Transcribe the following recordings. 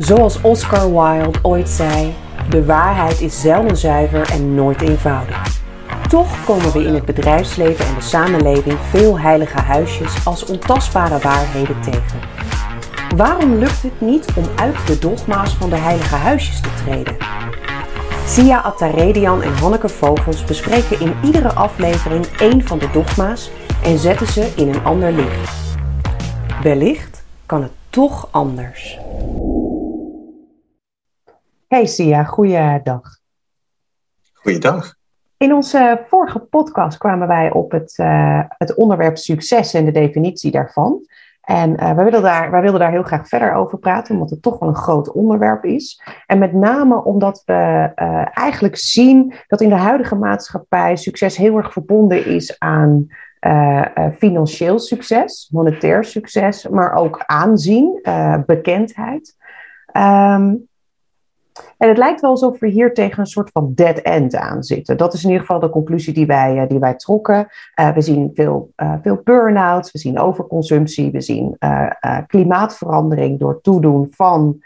Zoals Oscar Wilde ooit zei: de waarheid is zelden zuiver en nooit eenvoudig. Toch komen we in het bedrijfsleven en de samenleving veel heilige huisjes als ontastbare waarheden tegen. Waarom lukt het niet om uit de dogma's van de heilige huisjes te treden? Sia Attaredian en Hanneke Vogels bespreken in iedere aflevering één van de dogma's en zetten ze in een ander licht. Wellicht kan het toch anders. Hey Sia, goeiedag. Goeiedag. In onze vorige podcast kwamen wij op het, uh, het onderwerp succes en de definitie daarvan. En uh, wij, wilden daar, wij wilden daar heel graag verder over praten, omdat het toch wel een groot onderwerp is. En met name omdat we uh, eigenlijk zien dat in de huidige maatschappij succes heel erg verbonden is aan financieel succes, monetair succes, maar ook aanzien, bekendheid. Um, en het lijkt wel alsof we hier tegen een soort van dead end aan zitten. Dat is in ieder geval de conclusie die wij, eh, die wij trokken. Uh, we zien veel, uh, veel burn-outs, we zien overconsumptie, we zien klimaatverandering door toedoen van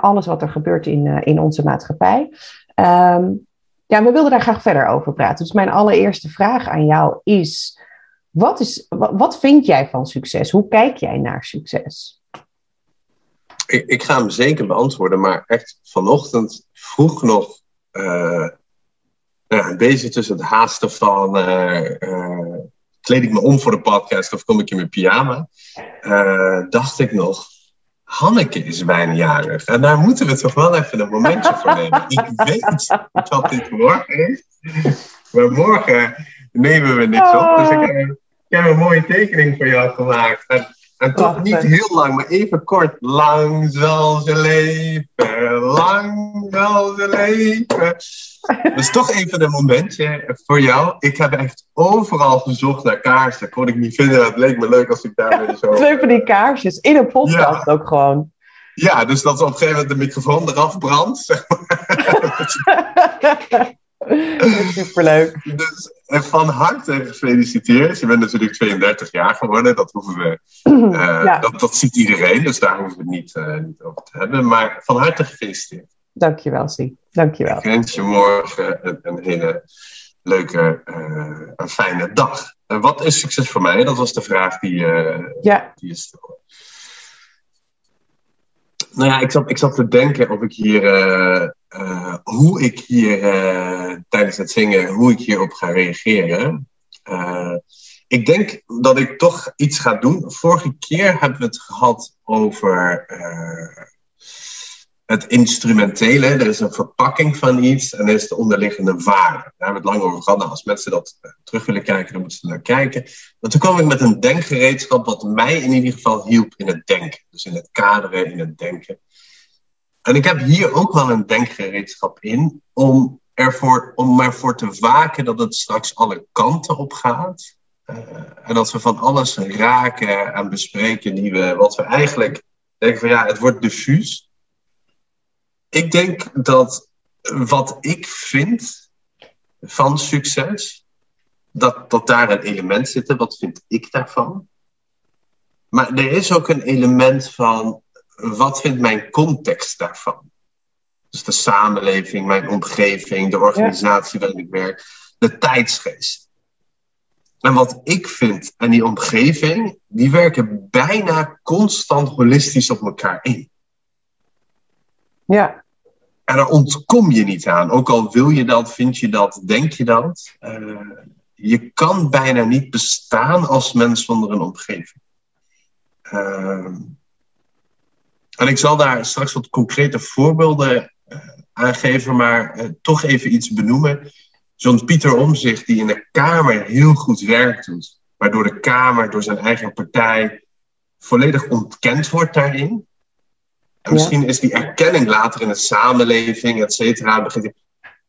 alles wat er gebeurt in, in onze maatschappij. Um, ja, we wilden daar graag verder over praten. Dus mijn allereerste vraag aan jou is: wat, is, wat vind jij van succes? Hoe kijk jij naar succes? Ik, ik, ga hem zeker beantwoorden, maar echt vanochtend vroeg nog uh, nou, bezig tussen het haasten van uh, kleed ik me om voor de podcast of kom ik in mijn pyjama, dacht ik nog, Hanneke is bijna jarig. En daar moeten we toch wel even een momentje voor nemen. Ik weet dat dit morgen is, maar morgen nemen we niks op. Dus ik heb, een mooie tekening voor jou gemaakt. En toch niet heel lang, maar even kort. Lang zal ze leven, lang zal ze leven. Dus toch even een momentje voor jou. Ik heb echt overal gezocht naar kaarsen. Kon ik niet vinden. Het leek me leuk als ik daar weer zo... Twee van die kaarsjes, in een podcast ook gewoon. Ja, dus dat op een gegeven moment de microfoon eraf brandt. Superleuk. Dus van harte gefeliciteerd. Je bent natuurlijk 32 jaar geworden. Dat, hoeven we, uh, dat, dat ziet iedereen, dus daar hoeven we het niet, uh, niet over te hebben. Maar van harte gefeliciteerd. Dankjewel, Sie. Dankjewel. Ik wens je morgen een, een hele leuke, uh, een fijne dag. wat is succes voor mij? Dat was de vraag die, ja. die je stelde. Nou ja, ik zat, ik zat te denken of ik hier uh, hoe ik hier uh, tijdens het zingen, hoe ik hierop ga reageren. Ik denk dat ik toch iets ga doen. Vorige keer hebben we het gehad over het instrumentele. Er is een verpakking van iets en er is de onderliggende waarde. Daar hebben we het lang over gehad. Nou, als mensen dat terug willen kijken, dan moeten ze naar kijken. Maar toen kwam ik met een denkgereedschap wat mij in ieder geval hielp in het denken. Dus in het kaderen, in het denken. En ik heb hier ook wel een denkgereedschap in om ervoor, om ervoor te waken dat het straks alle kanten op gaat. Uh, en dat we van alles raken en bespreken die we, wat we eigenlijk denken van ja, het wordt diffuus. Ik denk dat wat ik vind van succes, dat, dat daar een element zit. Wat vind ik daarvan? Maar er is ook een element van wat vindt mijn context daarvan? Dus de samenleving, mijn omgeving, de organisatie waarin ik werk, de tijdsgeest. En wat ik vind aan die omgeving, die werken bijna constant holistisch op elkaar in. Ja. En daar ontkom je niet aan. Ook al wil je dat, vind je dat, denk je dat. Uh, je kan bijna niet bestaan als mens zonder een omgeving. Uh, en ik zal daar straks wat concrete voorbeelden uh, aangeven, maar uh, toch even iets benoemen. Zo'n Pieter Omzicht die in de Kamer heel goed werk doet, waardoor de Kamer door zijn eigen partij volledig ontkend wordt daarin. En misschien is die erkenning later in de samenleving, et cetera,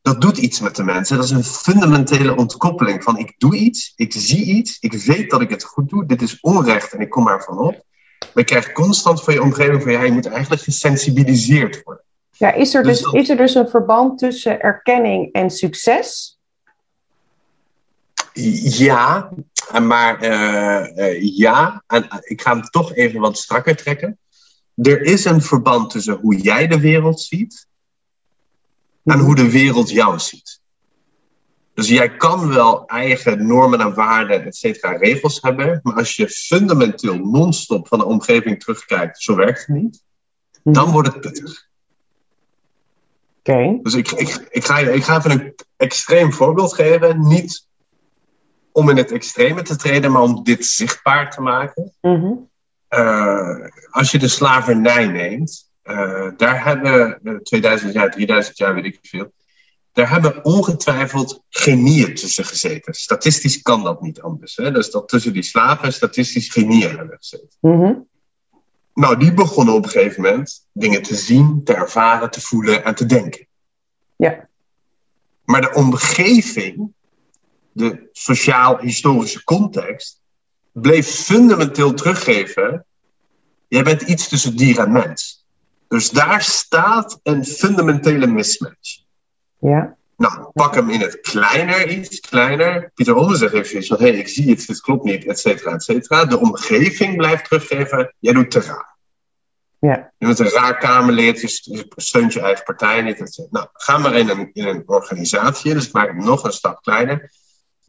dat doet iets met de mensen. Dat is een fundamentele ontkoppeling van ik doe iets, ik zie iets, ik weet dat ik het goed doe, dit is onrecht en ik kom ervan op. Maar je krijgt constant van je omgeving van ja, je moet eigenlijk gesensibiliseerd worden. Ja, is er dus, dus is er dus een verband tussen erkenning en succes? Ja, maar uh, uh, ja, en ik ga hem toch even wat strakker trekken. Er is een verband tussen hoe jij de wereld ziet en hoe de wereld jou ziet. Dus jij kan wel eigen normen en waarden, et cetera, regels hebben, maar als je fundamenteel non-stop van de omgeving terugkijkt, zo werkt het niet, dan Mhm. wordt het pittig. Oké. Dus ik, ik, ik, ga, ik ga even een extreem voorbeeld geven. Niet om in het extreme te treden, maar om dit zichtbaar te maken. Mhm. Eh, als je de slavernij neemt, eh, daar hebben eh, 2000 jaar, 3000 jaar, weet ik veel. Daar hebben ongetwijfeld genieën tussen gezeten. Statistisch kan dat niet anders. Hè? Dus dat tussen die slaven statistisch genieën hebben gezeten. Mhm. Nou, die begonnen op een gegeven moment dingen te zien, te ervaren, te voelen en te denken. Ja. Maar de omgeving, de sociaal-historische context, bleef fundamenteel teruggeven: jij bent iets tussen dier en mens. Dus daar staat een fundamentele mismatch. Ja. Nou, pak hem in het kleiner, iets kleiner. Pieter Omtzigt heeft zoiets van: hé, hey, ik zie iets, dit klopt niet, et cetera, et cetera. De omgeving blijft teruggeven: jij doet te raar. Ja. Je bent een raar kamerlid, je steunt je eigen partij niet. Nou, ga maar in een, in een organisatie, dus ik maak het nog een stap kleiner.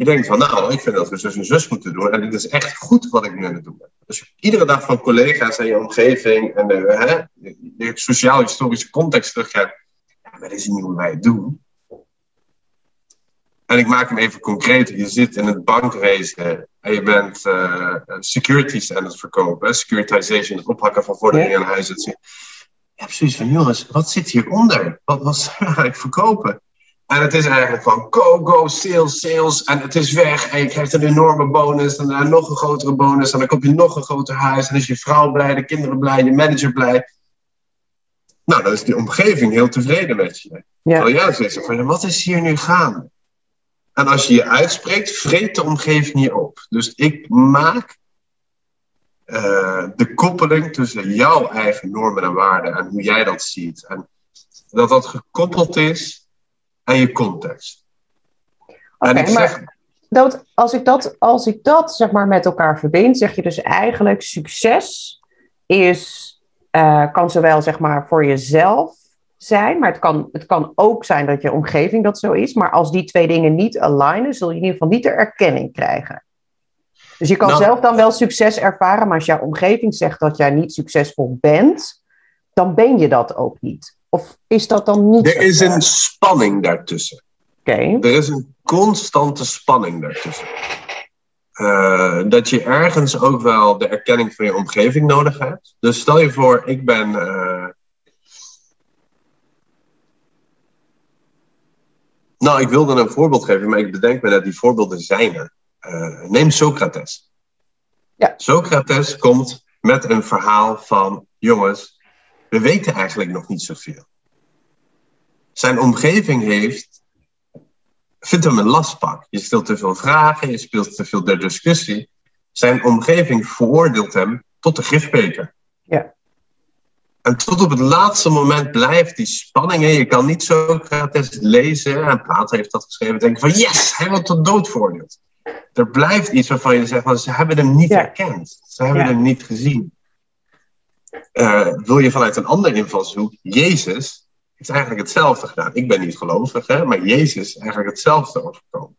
Je denkt van, nou, ik vind dat we zus en zus moeten doen. En dit is echt goed wat ik nu aan het doen ben. Dus iedere dag van collega's en je omgeving en de, hè, sociaal-historische context terugkrijgt. Ja, maar is niet hoe wij het doen. En ik maak hem even concreet. Je zit in het bankwezen en je bent eh, securities aan het verkopen. Securitization, het ophakken van vorderingen aan huizen. Je hebt zoiets van, jongens, wat zit hieronder? Wat, wat ga ik verkopen? En het is eigenlijk van go, go, sales, sales. En het is weg. En je krijgt een enorme bonus. En daarna nog een grotere bonus. En dan koop je nog een groter huis. En dan is je vrouw blij, de kinderen blij, je manager blij. Nou, dan is die omgeving heel tevreden met je. Ja. Hebt van, wat is hier nu gaande? En als je je uitspreekt, vreet de omgeving je op. Dus ik maak eh, de koppeling tussen jouw eigen normen en waarden en hoe jij dat ziet. En dat dat gekoppeld is aan je context. en ik maar- zeg, Dat, als, ik dat, als ik dat zeg maar met elkaar verbind, zeg je dus eigenlijk succes is, eh, kan zowel zeg maar voor jezelf zijn, maar het kan, het kan ook zijn dat je omgeving dat zo is. Maar als die twee dingen niet alignen, zul je in ieder geval niet de erkenning krijgen. Dus je kan Nou- zelf dan wel succes ervaren, maar als jouw omgeving zegt dat jij niet succesvol bent, dan ben je dat ook niet. Of is dat dan niet er is een spanning daartussen. Oké, Er is een constante spanning daartussen. Eh, dat je ergens ook wel de erkenning van je omgeving nodig hebt. Dus stel je voor, ik ben. eh, Nou, ik wilde een voorbeeld geven, maar ik bedenk me dat die voorbeelden zijn er. Eh, neem Socrates. Ja. Socrates komt met een verhaal van: jongens, we weten eigenlijk nog niet zoveel. Zijn omgeving heeft vindt hem een lastpak. Je stelt te veel vragen, je speelt te veel de discussie. Zijn omgeving veroordeelt hem tot de gifbeker. Ja. En tot op het laatste moment blijft die spanning. En je kan niet Socrates lezen, en Plato heeft dat geschreven, denken van yes, hij wordt tot dood veroordeeld. Er blijft iets waarvan je zegt, van, ze hebben hem niet Ja. herkend. Ze hebben Ja. hem niet gezien. Eh, wil je vanuit een ander invalshoek, Jezus heeft eigenlijk hetzelfde gedaan. Ik ben niet gelovig, hè, maar Jezus is eigenlijk hetzelfde overkomen.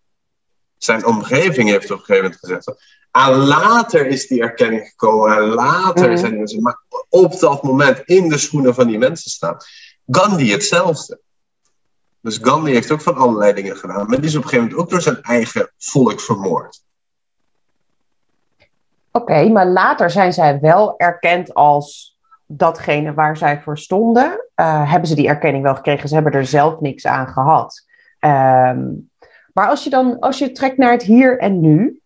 Zijn omgeving heeft op een gegeven moment gezegd: aan later is die erkenning gekomen, en later Mhm. zijn mensen, maar op dat moment in de schoenen van die mensen staan. Gandhi hetzelfde. Dus Gandhi heeft ook van allerlei dingen gedaan, maar die is op een gegeven moment ook door zijn eigen volk vermoord. Oké, maar later zijn zij wel erkend als datgene waar zij voor stonden. Eh, hebben ze die erkenning wel gekregen? Ze hebben er zelf niks aan gehad. Ehm, maar als je dan, als je trekt naar het hier en nu.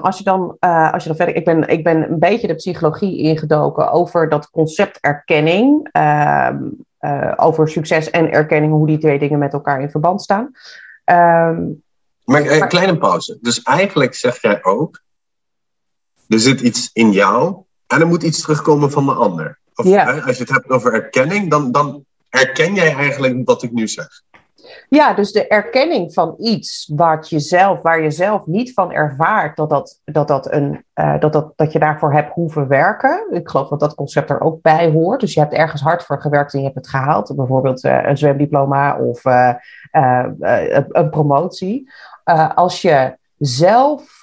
Als je dan, eh, als je dan verder. Ik ben, ik ben een beetje de psychologie ingedoken over dat concept erkenning. ehm, eh, over succes en erkenning, hoe die twee dingen met elkaar in verband staan. Ehm, Maar een kleine pauze. Dus eigenlijk zeg jij ook: er zit iets in jou en er moet iets terugkomen van de ander. Of, Ja. hè, als je het hebt over erkenning, dan, dan erken jij eigenlijk wat ik nu zeg. Ja, dus de erkenning van iets wat je zelf, waar je zelf niet van ervaart dat, dat, dat, dat, een, uh, dat, dat, dat je daarvoor hebt hoeven werken. Ik geloof dat dat concept er ook bij hoort. Dus je hebt ergens hard voor gewerkt en je hebt het gehaald. Bijvoorbeeld uh, een zwemdiploma of uh, een promotie. als je zelf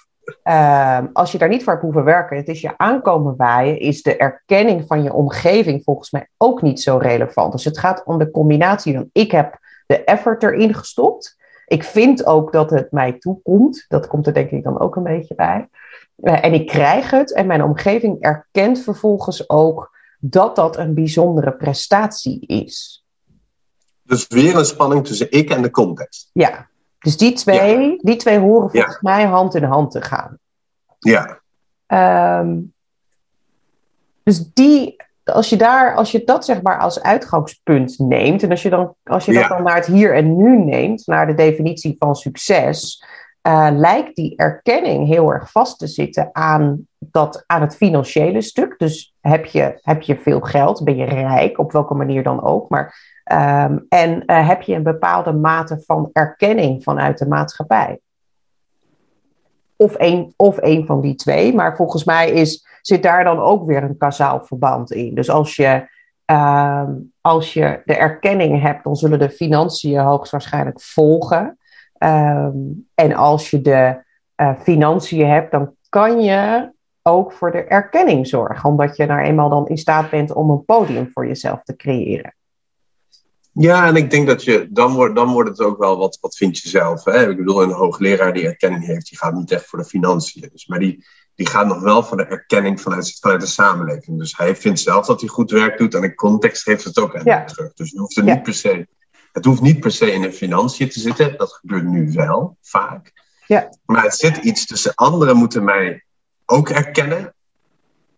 als je daar niet voor hebt hoeven werken, het is je aankomen waaien, is de erkenning van je omgeving volgens mij ook niet zo relevant. Dus het gaat om de combinatie van ik heb de effort erin gestopt. Ik vind ook dat het mij toekomt. Dat komt er denk ik dan ook een beetje bij. Uh, en ik krijg het en mijn omgeving erkent vervolgens ook dat dat een bijzondere prestatie is. Dus weer een spanning tussen ik en de context. Ja, dus die twee, ja. die twee horen volgens ja. mij hand in hand te gaan. Ja. Um, dus die, als je, daar, als je dat zeg maar als uitgangspunt neemt, en als je, dan, als je dat dan naar het hier en nu neemt, naar de definitie van succes, uh, lijkt die erkenning heel erg vast te zitten aan, dat, aan het financiële stuk. Dus heb je, heb je veel geld, ben je rijk, op welke manier dan ook, maar Um, en uh, heb je een bepaalde mate van erkenning vanuit de maatschappij? Of een, of een van die twee. Maar volgens mij is, zit daar dan ook weer een kazaal verband in. Dus als je, um, als je de erkenning hebt, dan zullen de financiën hoogstwaarschijnlijk volgen. Um, en als je de uh, financiën hebt, dan kan je ook voor de erkenning zorgen. Omdat je nou eenmaal dan in staat bent om een podium voor jezelf te creëren. Ja, en ik denk dat je, dan wordt, dan wordt het ook wel wat, wat vind je zelf. Hè? Ik bedoel, een hoogleraar die erkenning heeft, die gaat niet echt voor de financiën. Dus, maar die, die gaat nog wel voor de erkenning vanuit, vanuit de samenleving. Dus hij vindt zelf dat hij goed werk doet en in context geeft het ook aan ja. terug. Dus het hoeft er ja. niet per se, het hoeft niet per se in de financiën te zitten. Dat gebeurt nu wel, vaak. Ja. Maar het zit iets tussen anderen moeten mij ook erkennen.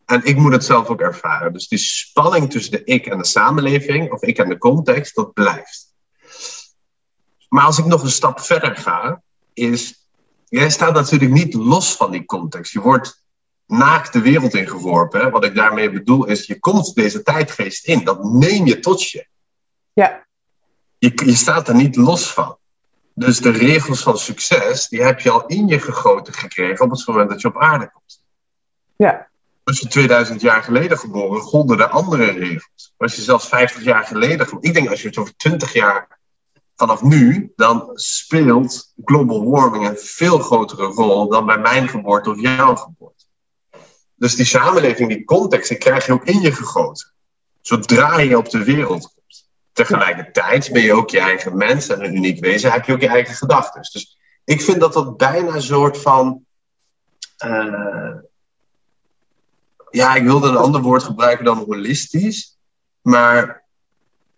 En ik moet het zelf ook ervaren. Dus die spanning tussen de ik en de samenleving, of ik en de context, dat blijft. Maar als ik nog een stap verder ga, is. Jij staat natuurlijk niet los van die context. Je wordt naakt de wereld ingeworpen. Wat ik daarmee bedoel is, je komt deze tijdgeest in. Dat neem je tot je. Ja. Je, je staat er niet los van. Dus de regels van succes, die heb je al in je gegoten gekregen op het moment dat je op aarde komt. Ja. Was je 2000 jaar geleden geboren, golden er andere regels. Was je zelfs 50 jaar geleden geboren. Ik denk als je het over 20 jaar vanaf nu, dan speelt global warming een veel grotere rol dan bij mijn geboorte of jouw geboorte. Dus die samenleving, die context, die krijg je ook in je gegoten. Zodra je op de wereld komt. Tegelijkertijd ben je ook je eigen mens en een uniek wezen, heb je ook je eigen gedachten. Dus ik vind dat dat bijna een soort van. Uh, ja, ik wilde een ander woord gebruiken dan holistisch. Maar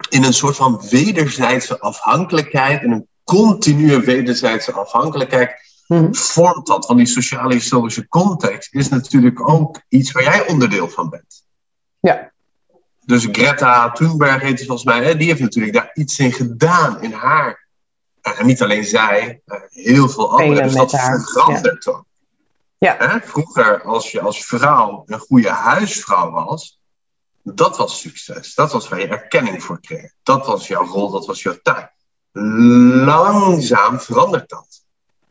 in een soort van wederzijdse afhankelijkheid, in een continue wederzijdse afhankelijkheid, mm-hmm. vormt dat. van die sociale historische context is natuurlijk ook iets waar jij onderdeel van bent. Ja. Dus Greta Thunberg heet het volgens mij, hè, die heeft natuurlijk daar iets in gedaan in haar. En niet alleen zij, heel veel anderen. Dus dat verandert ja. ook. Ja. Hè? Vroeger, als je als vrouw een goede huisvrouw was, dat was succes. Dat was waar je erkenning voor kreeg. Dat was jouw rol, dat was jouw taak. Langzaam verandert dat.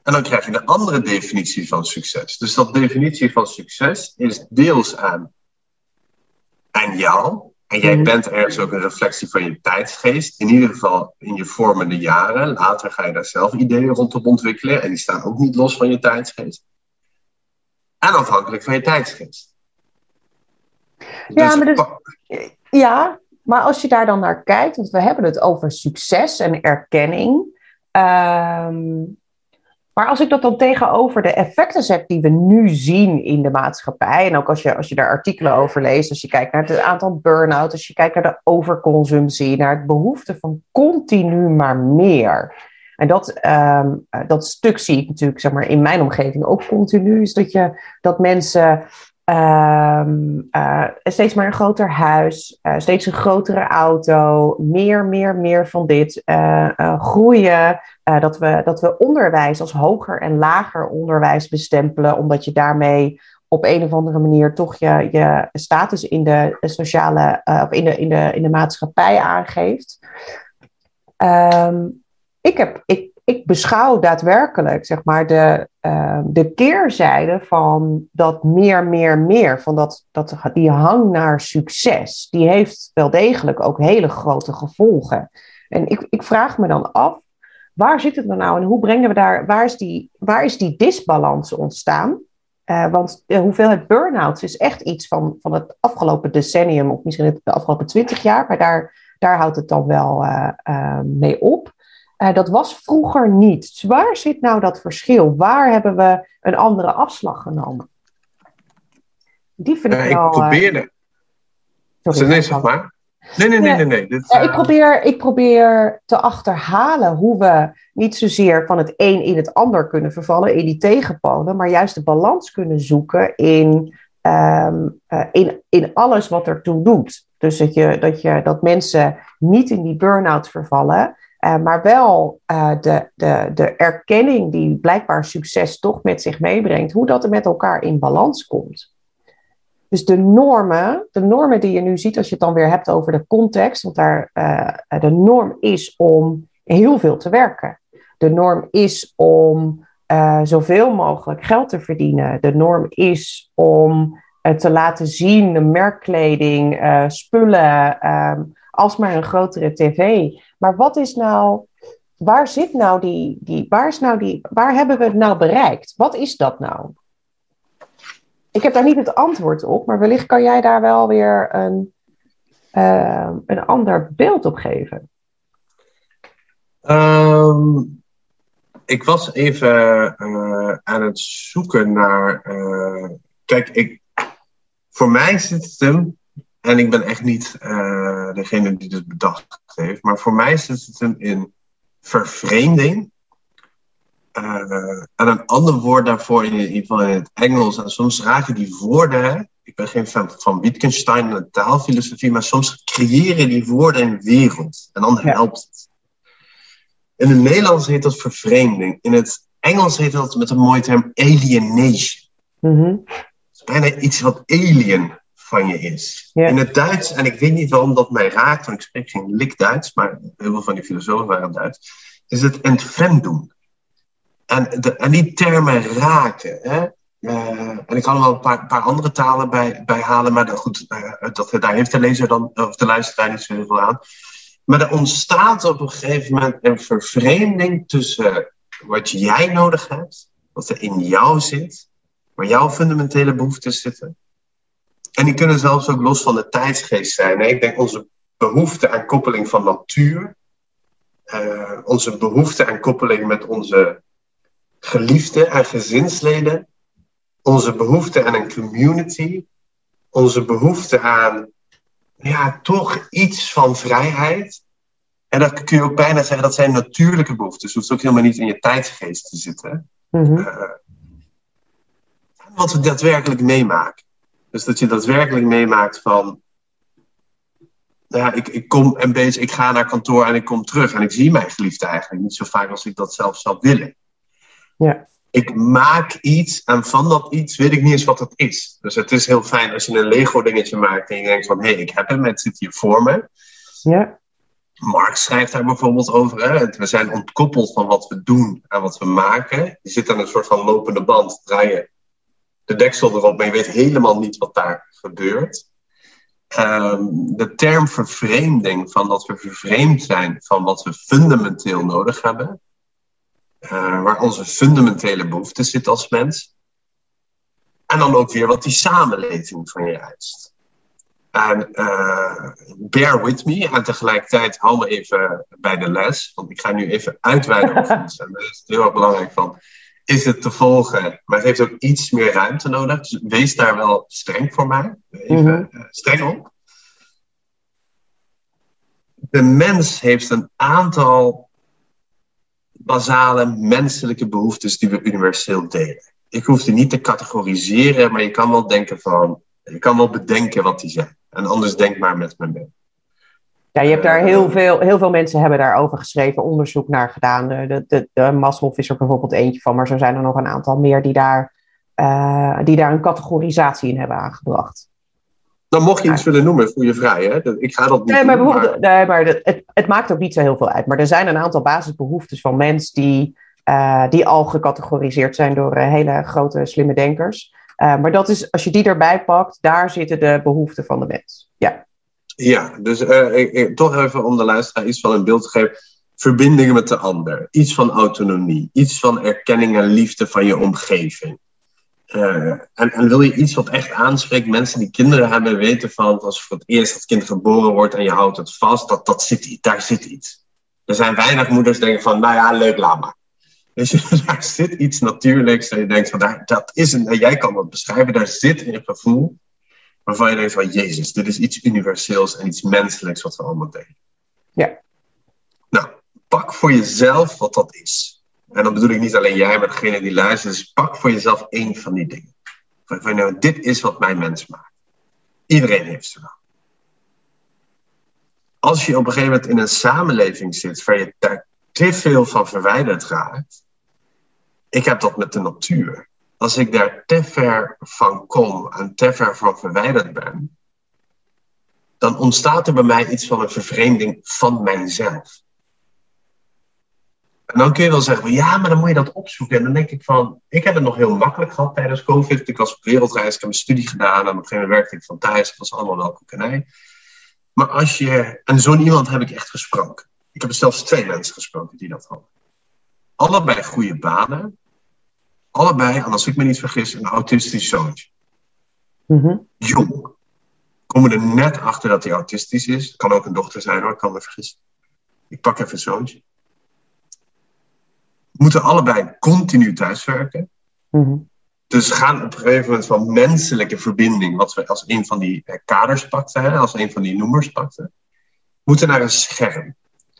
En dan krijg je een andere definitie van succes. Dus dat definitie van succes is deels aan, aan jou. En jij bent ergens ook een reflectie van je tijdsgeest. In ieder geval in je vormende jaren. Later ga je daar zelf ideeën rondom ontwikkelen. En die staan ook niet los van je tijdsgeest en afhankelijk van je tijdsgeest. Ja, dus maar dus, ja, maar als je daar dan naar kijkt, want we hebben het over succes en erkenning. Um, maar als ik dat dan tegenover de effecten zet die we nu zien in de maatschappij, en ook als je, als je daar artikelen over leest, als je kijkt naar het aantal burn-out, als je kijkt naar de overconsumptie, naar het behoefte van continu maar meer. En dat, um, dat stuk zie ik natuurlijk zeg maar, in mijn omgeving ook continu. Is dat, je, dat mensen um, uh, steeds maar een groter huis, uh, steeds een grotere auto, meer, meer, meer van dit groeien. dat, we, dat we onderwijs als hoger en lager onderwijs bestempelen, omdat je daarmee op een of andere manier toch je, je status in de sociale, of in de, in de, in de maatschappij aangeeft. Um, ik, heb, ik, ik beschouw daadwerkelijk zeg maar, de, uh, de keerzijde van dat meer, meer, meer, van dat, dat, die hang naar succes, die heeft wel degelijk ook hele grote gevolgen. En ik, ik vraag me dan af, waar zit het nou en hoe brengen we daar, waar is die, waar is die disbalans ontstaan? Uh, want de hoeveelheid burn-outs is echt iets van, van het afgelopen decennium, of misschien de afgelopen twintig jaar, maar daar, daar houdt het dan wel uh, mee op. dat was vroeger niet. Dus waar zit nou dat verschil? Waar hebben we een andere afslag genomen? Die vind ik wel... Ik probeerde... Sorry, nee, zeg maar. Nee, nee, nee, nee. nee. Dit, ik, probeer, ik probeer te achterhalen hoe we niet zozeer van het een in het ander kunnen vervallen, in die tegenpolen, maar juist de balans kunnen zoeken in, um, uh, in, in alles wat ertoe doet. Dus dat, je, dat, je, dat mensen niet in die burn-out vervallen, uh, maar wel uh, de, de, de erkenning die blijkbaar succes toch met zich meebrengt, hoe dat er met elkaar in balans komt. Dus de normen, de normen die je nu ziet als je het dan weer hebt over de context, want daar, uh, de norm is om heel veel te werken. De norm is om zoveel mogelijk geld te verdienen. De norm is om te laten zien, merkkleding, spullen, um, alsmaar een grotere tv. Maar wat is nou, waar zit nou die, die, waar is nou die, waar hebben we het nou bereikt? Wat is dat nou? ik heb daar niet het antwoord op, maar wellicht kan jij daar wel weer een, uh, een ander beeld op geven. Um, ik was even uh, aan het zoeken naar. Uh, kijk, ik, voor mij zit het hem, en ik ben echt niet degene die het bedacht heeft, maar voor mij zit het hem in vervreemding uh, en een ander woord daarvoor, in ieder geval in het Engels. En soms raken die woorden. Ik ben geen fan van Wittgenstein en taalfilosofie, maar soms creëren die woorden een wereld. En dan helpt het. In het Nederlands heet dat vervreemding. In het Engels heet dat met een mooie term alienation. Mm Het is bijna iets wat alien van je is. In het Duits, en ik weet niet waarom dat mij raakt, want ik spreek geen lik Duits, maar heel veel van die filosofen waren Duits, is het entfremdung. En, de, en die termen raken. Hè? Uh, en ik kan er wel een paar, paar andere talen bij, bij halen, maar dat, goed, uh, dat, daar heeft de lezer dan, of de luisteraar niet zo heel veel aan. Maar er ontstaat op een gegeven moment een vervreemding tussen wat jij nodig hebt, wat er in jou zit, waar jouw fundamentele behoeften zitten. En die kunnen zelfs ook los van de tijdsgeest zijn. Ik denk onze behoefte aan koppeling van natuur, uh, onze behoefte aan koppeling met onze geliefden en gezinsleden, onze behoefte aan een community, onze behoefte aan ja, toch iets van vrijheid. En dat kun je ook bijna zeggen, dat zijn natuurlijke behoeften. Dus het hoeft ook helemaal niet in je tijdsgeest te zitten. Mm -hmm. uh, wat we daadwerkelijk meemaken. Dus dat je daadwerkelijk meemaakt van. Nou ja, ik, ik kom een beetje, ik ga naar kantoor en ik kom terug en ik zie mijn geliefde eigenlijk niet zo vaak als ik dat zelf zou willen. Ja. Ik maak iets en van dat iets weet ik niet eens wat het is. Dus het is heel fijn als je een Lego dingetje maakt en je denkt van hé, hey, ik heb hem, het zit hier voor me. Ja. Marx schrijft daar bijvoorbeeld over. Hè? We zijn ontkoppeld van wat we doen en wat we maken. Je zit aan een soort van lopende band, draai je de deksel erop, maar je weet helemaal niet wat daar gebeurt. Um, de term vervreemding, van dat we vervreemd zijn van wat we fundamenteel nodig hebben, uh, waar onze fundamentele behoeften zitten als mens. En dan ook weer wat die samenleving van je eist. En uh, bear with me. En tegelijkertijd hou me even bij de les. Want ik ga nu even uitweiden over iets. En dat is heel erg belangrijk van. Is het te volgen? Maar het heeft ook iets meer ruimte nodig. Dus wees daar wel streng voor mij. Even -hmm. uh, streng op. De mens heeft een aantal basale menselijke behoeftes die we universeel delen. Ik hoef die niet te categoriseren, maar je kan wel denken van, je kan wel bedenken wat die zijn. En anders denk maar met me mee. Ja, je hebt daar heel veel, heel veel mensen hebben daarover geschreven, onderzoek naar gedaan. De, de, de Maslow is er bijvoorbeeld eentje van, maar zo zijn er nog een aantal meer die daar, uh, die daar een categorisatie in hebben aangebracht. Dan mocht je iets willen noemen, voel je vrij. Hè? Ik ga dat niet nee, maar doen, bijvoorbeeld, nee, maar het, het maakt ook niet zo heel veel uit. Maar er zijn een aantal basisbehoeftes van mensen die, uh, die al gecategoriseerd zijn door uh, hele grote slimme denkers. Maar dat is, als je die erbij pakt, daar zitten de behoeften van de mens. Ja, ja dus ik, ik, toch even om de luisteraar iets van een beeld te geven. Verbindingen met de ander, iets van autonomie, iets van erkenning en liefde van je omgeving. Uh, en, en, wil je iets wat echt aanspreekt, mensen die kinderen hebben weten van, als voor het eerst dat kind geboren wordt en je houdt het vast, dat, dat zit daar zit iets. Er zijn weinig moeders die denken van, nou ja, leuk, laat maar. Dus daar zit iets natuurlijks en je denkt van, daar, dat is een, jij kan dat beschrijven, daar zit een gevoel waarvan je denkt van, jezus, dit is iets universeels en iets menselijks wat we allemaal delen. Ja. Nou, pak voor jezelf wat dat is. En dan bedoel ik niet alleen jij, maar degene die luistert. Dus pak voor jezelf één van die dingen. Van, nou, dit is wat mij mens maakt. Iedereen heeft ze wel. Als je op een gegeven moment in een samenleving zit waar je daar te veel van verwijderd raakt. Ik heb dat met de natuur. Als ik daar te ver van kom en te ver van verwijderd ben, dan ontstaat er bij mij iets van een vervreemding van mijzelf. En dan kun je wel zeggen, ja, maar dan moet je dat opzoeken. En dan denk ik van, ik heb het nog heel makkelijk gehad tijdens COVID. Ik was op wereldreis, ik heb mijn studie gedaan. En op een gegeven moment werkte ik van thuis. Dat was allemaal wel koekenij. Maar als je, en zo'n iemand heb ik echt gesproken. Ik heb zelfs twee mensen gesproken die dat hadden. Allebei goede banen. Allebei, en als ik me niet vergis, een autistisch zoontje. Mm Jong. Komen er net achter dat hij autistisch is. Kan ook een dochter zijn hoor, ik kan me vergissen. Ik pak even een zoontje moeten allebei continu thuiswerken. Mm Dus gaan op een gegeven moment van menselijke verbinding, wat we als een van die eh, kaders pakten, hè, als een van die noemers pakten, moeten naar een scherm.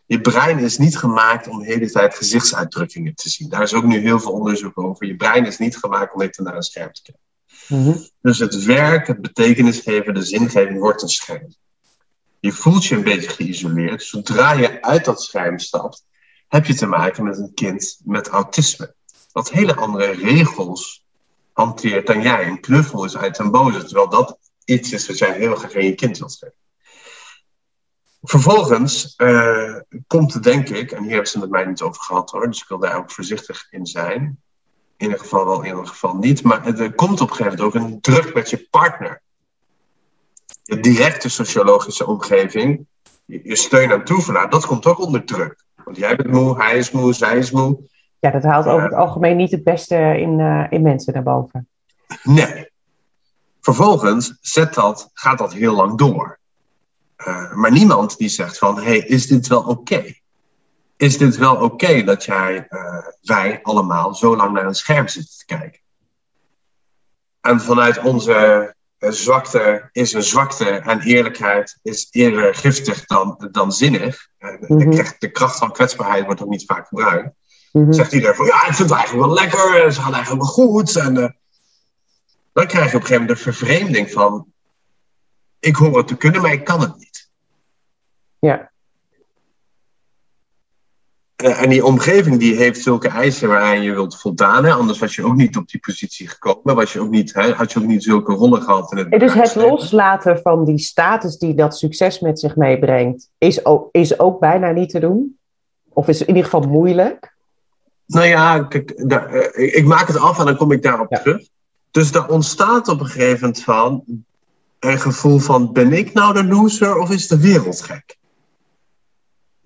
Je brein is niet gemaakt om de hele tijd gezichtsuitdrukkingen te zien. Daar is ook nu heel veel onderzoek over. Je brein is niet gemaakt om even naar een scherm te kijken. Mm Dus het werk, het betekenisgeven, de zingeving wordt een scherm. Je voelt je een beetje geïsoleerd. Zodra je uit dat scherm stapt, heb je te maken met een kind met autisme. Dat hele andere regels hanteert dan jij. Een knuffel is uit een boze, terwijl dat iets is wat jij heel graag aan je kind wilt geven. Vervolgens uh, komt het, denk ik, en hier hebben ze het met mij niet over gehad hoor, dus ik wil daar ook voorzichtig in zijn. In ieder geval wel, in ieder geval niet. Maar er komt op een gegeven moment ook een druk met je partner. De directe sociologische omgeving, je steun aan toeverlaat, dat komt ook onder druk. Want jij bent moe, hij is moe, zij is moe. Ja, dat haalt over het algemeen niet het beste in, uh, in mensen naar boven. Nee. Vervolgens zet dat, gaat dat heel lang door. Uh, maar niemand die zegt van, hey, is dit wel oké? Okay? Is dit wel oké okay dat jij, uh, wij allemaal zo lang naar een scherm zitten te kijken? En vanuit onze zwakte is een zwakte en eerlijkheid is eerder giftig dan, dan zinnig. Mm -hmm. de, de, kracht van kwetsbaarheid wordt ook niet vaak gebruikt. Mm -hmm. Zegt iedereen van ja, ik vind het eigenlijk wel lekker, ze gaan eigenlijk wel goed. En uh, dan krijg je op een gegeven moment de vervreemding van ik hoor het te kunnen, maar ik kan het niet. Ja. Uh, en die omgeving die heeft zulke eisen waaraan je wilt voldaan. Hè? Anders was je ook niet op die positie gekomen. Was je ook niet, hè? Had je ook niet zulke rollen gehad. In het dus het loslaten van die status die dat succes met zich meebrengt, is ook, is ook bijna niet te doen? Of is in ieder geval moeilijk? Nou ja, kijk, daar, uh, ik maak het af en dan kom ik daarop ja. terug. Dus er ontstaat op een gegeven moment van een gevoel van: ben ik nou de loser of is de wereld gek?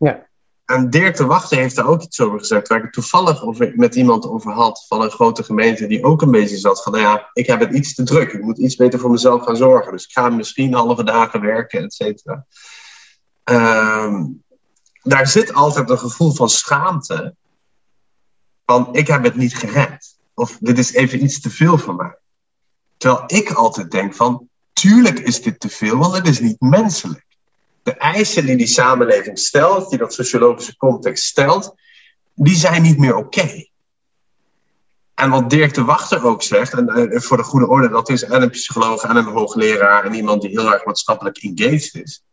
Ja. En Dirk de Wachter heeft daar ook iets over gezegd, waar ik toevallig over, met iemand over had van een grote gemeente die ook een beetje zat van, nou ja, ik heb het iets te druk, ik moet iets beter voor mezelf gaan zorgen, dus ik ga misschien halve dagen werken, et cetera. Um, daar zit altijd een gevoel van schaamte, van ik heb het niet gered, of dit is even iets te veel voor mij. Terwijl ik altijd denk van, tuurlijk is dit te veel, want het is niet menselijk de eisen die die samenleving stelt, die dat sociologische context stelt, die zijn niet meer oké. En wat Dirk de Wachter ook zegt, en, en, voor de goede orde, dat is en een psycholoog en een hoogleraar en iemand die heel erg maatschappelijk engaged is,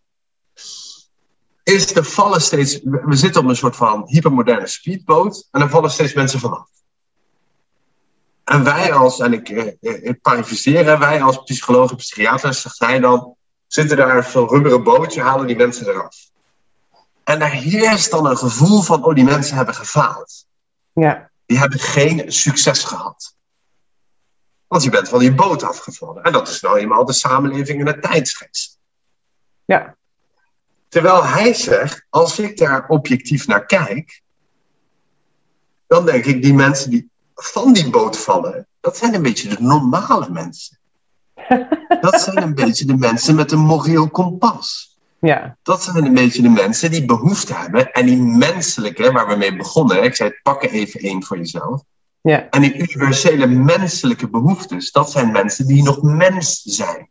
is er vallen steeds, we zitten op een soort van hypermoderne speedboot en er vallen steeds mensen vanaf. En wij als, en ik, ik, ik wij als psychologen, psychiaters, zegt hij dan, zitten daar zo'n rubberen bootje, halen die mensen eraf. En daar heerst dan een gevoel van, oh, die mensen hebben gefaald. Ja. Die hebben geen succes gehad. Want je bent van die boot afgevallen. En dat is nou eenmaal de samenleving en de tijdsgeest. Ja. Terwijl hij zegt, als ik daar objectief naar kijk, dan denk ik, die mensen die van die boot vallen, dat zijn een beetje de normale mensen. Dat zijn een beetje de mensen met een moreel kompas. Ja. Dat zijn een beetje de mensen die behoefte hebben. En die menselijke, waar we mee begonnen, ik zei, pak er even één voor jezelf. Ja. En die universele menselijke behoeftes, dat zijn mensen die nog mens zijn.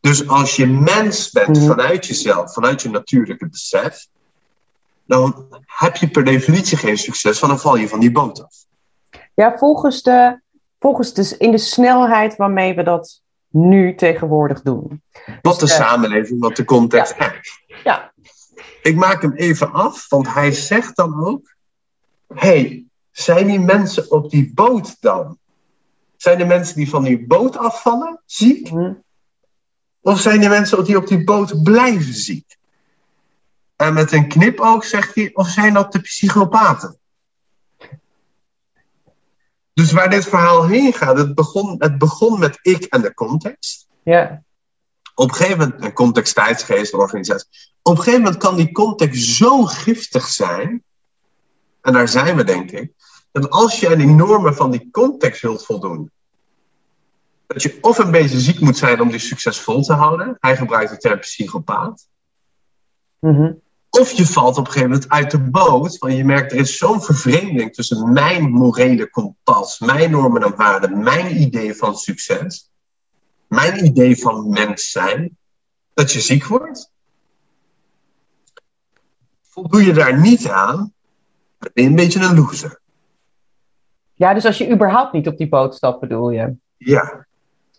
Dus als je mens bent Mhm. vanuit jezelf, vanuit je natuurlijke besef, dan heb je per definitie geen succes, want dan val je van die boot af. Ja, volgens de, volgens de, in de snelheid waarmee we dat nu tegenwoordig doen. Wat de Dus, eh, samenleving, wat de context eist. Ja. Ik maak hem even af, want hij zegt dan ook: hey, zijn die mensen op die boot dan? Zijn de mensen die van die boot afvallen ziek? Mhm. Of zijn de mensen die op die boot blijven ziek? En met een knipoog zegt hij: of zijn dat de psychopaten? Dus waar dit verhaal heen gaat, het begon, het begon met ik en de context. Ja. Op een gegeven moment, een context, tijdsgeest, organisatie. Op een gegeven moment kan die context zo giftig zijn. En daar zijn we, denk ik. Dat als je aan die normen van die context wilt voldoen. Dat je of een beetje ziek moet zijn om die succesvol te houden. Hij gebruikt de term psychopaat. Mhm. Of je valt op een gegeven moment uit de boot, want je merkt er is zo'n vervreemding tussen mijn morele kompas, mijn normen en waarden, mijn idee van succes, mijn idee van mens zijn, dat je ziek wordt. Voldoe je daar niet aan, dan ben je een beetje een loser. ja, dus als je überhaupt niet op die boot stapt, bedoel je? Ja,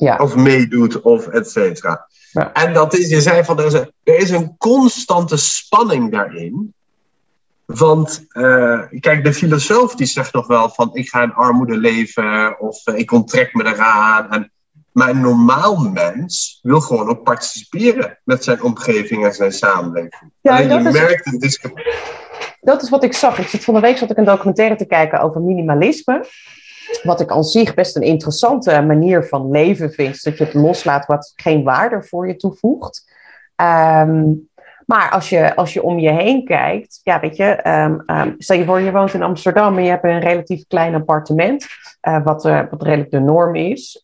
Ja. of meedoet, of et cetera. Ja. En dat is, je zei van, er is, een, er is een constante spanning daarin. Want, eh, kijk, de filosoof die zegt nog wel van, ik ga in armoede leven, of eh, ik onttrek me eraan. En, maar een normaal mens wil gewoon ook participeren met zijn omgeving en zijn samenleving. Ja, Alleen je dat is- merkt een discrepantie. Dat is wat ik zag. Ik zat van de week zat ik een documentaire te kijken over minimalisme. Wat ik aan zich best een interessante manier van leven vind. Dat je het loslaat wat geen waarde voor je toevoegt. Ehm, maar als je, als je om je heen kijkt, ja, weet je, ehm, ehm, stel je voor je woont in Amsterdam en je hebt een relatief klein appartement, eh, wat, eh, wat redelijk de norm is.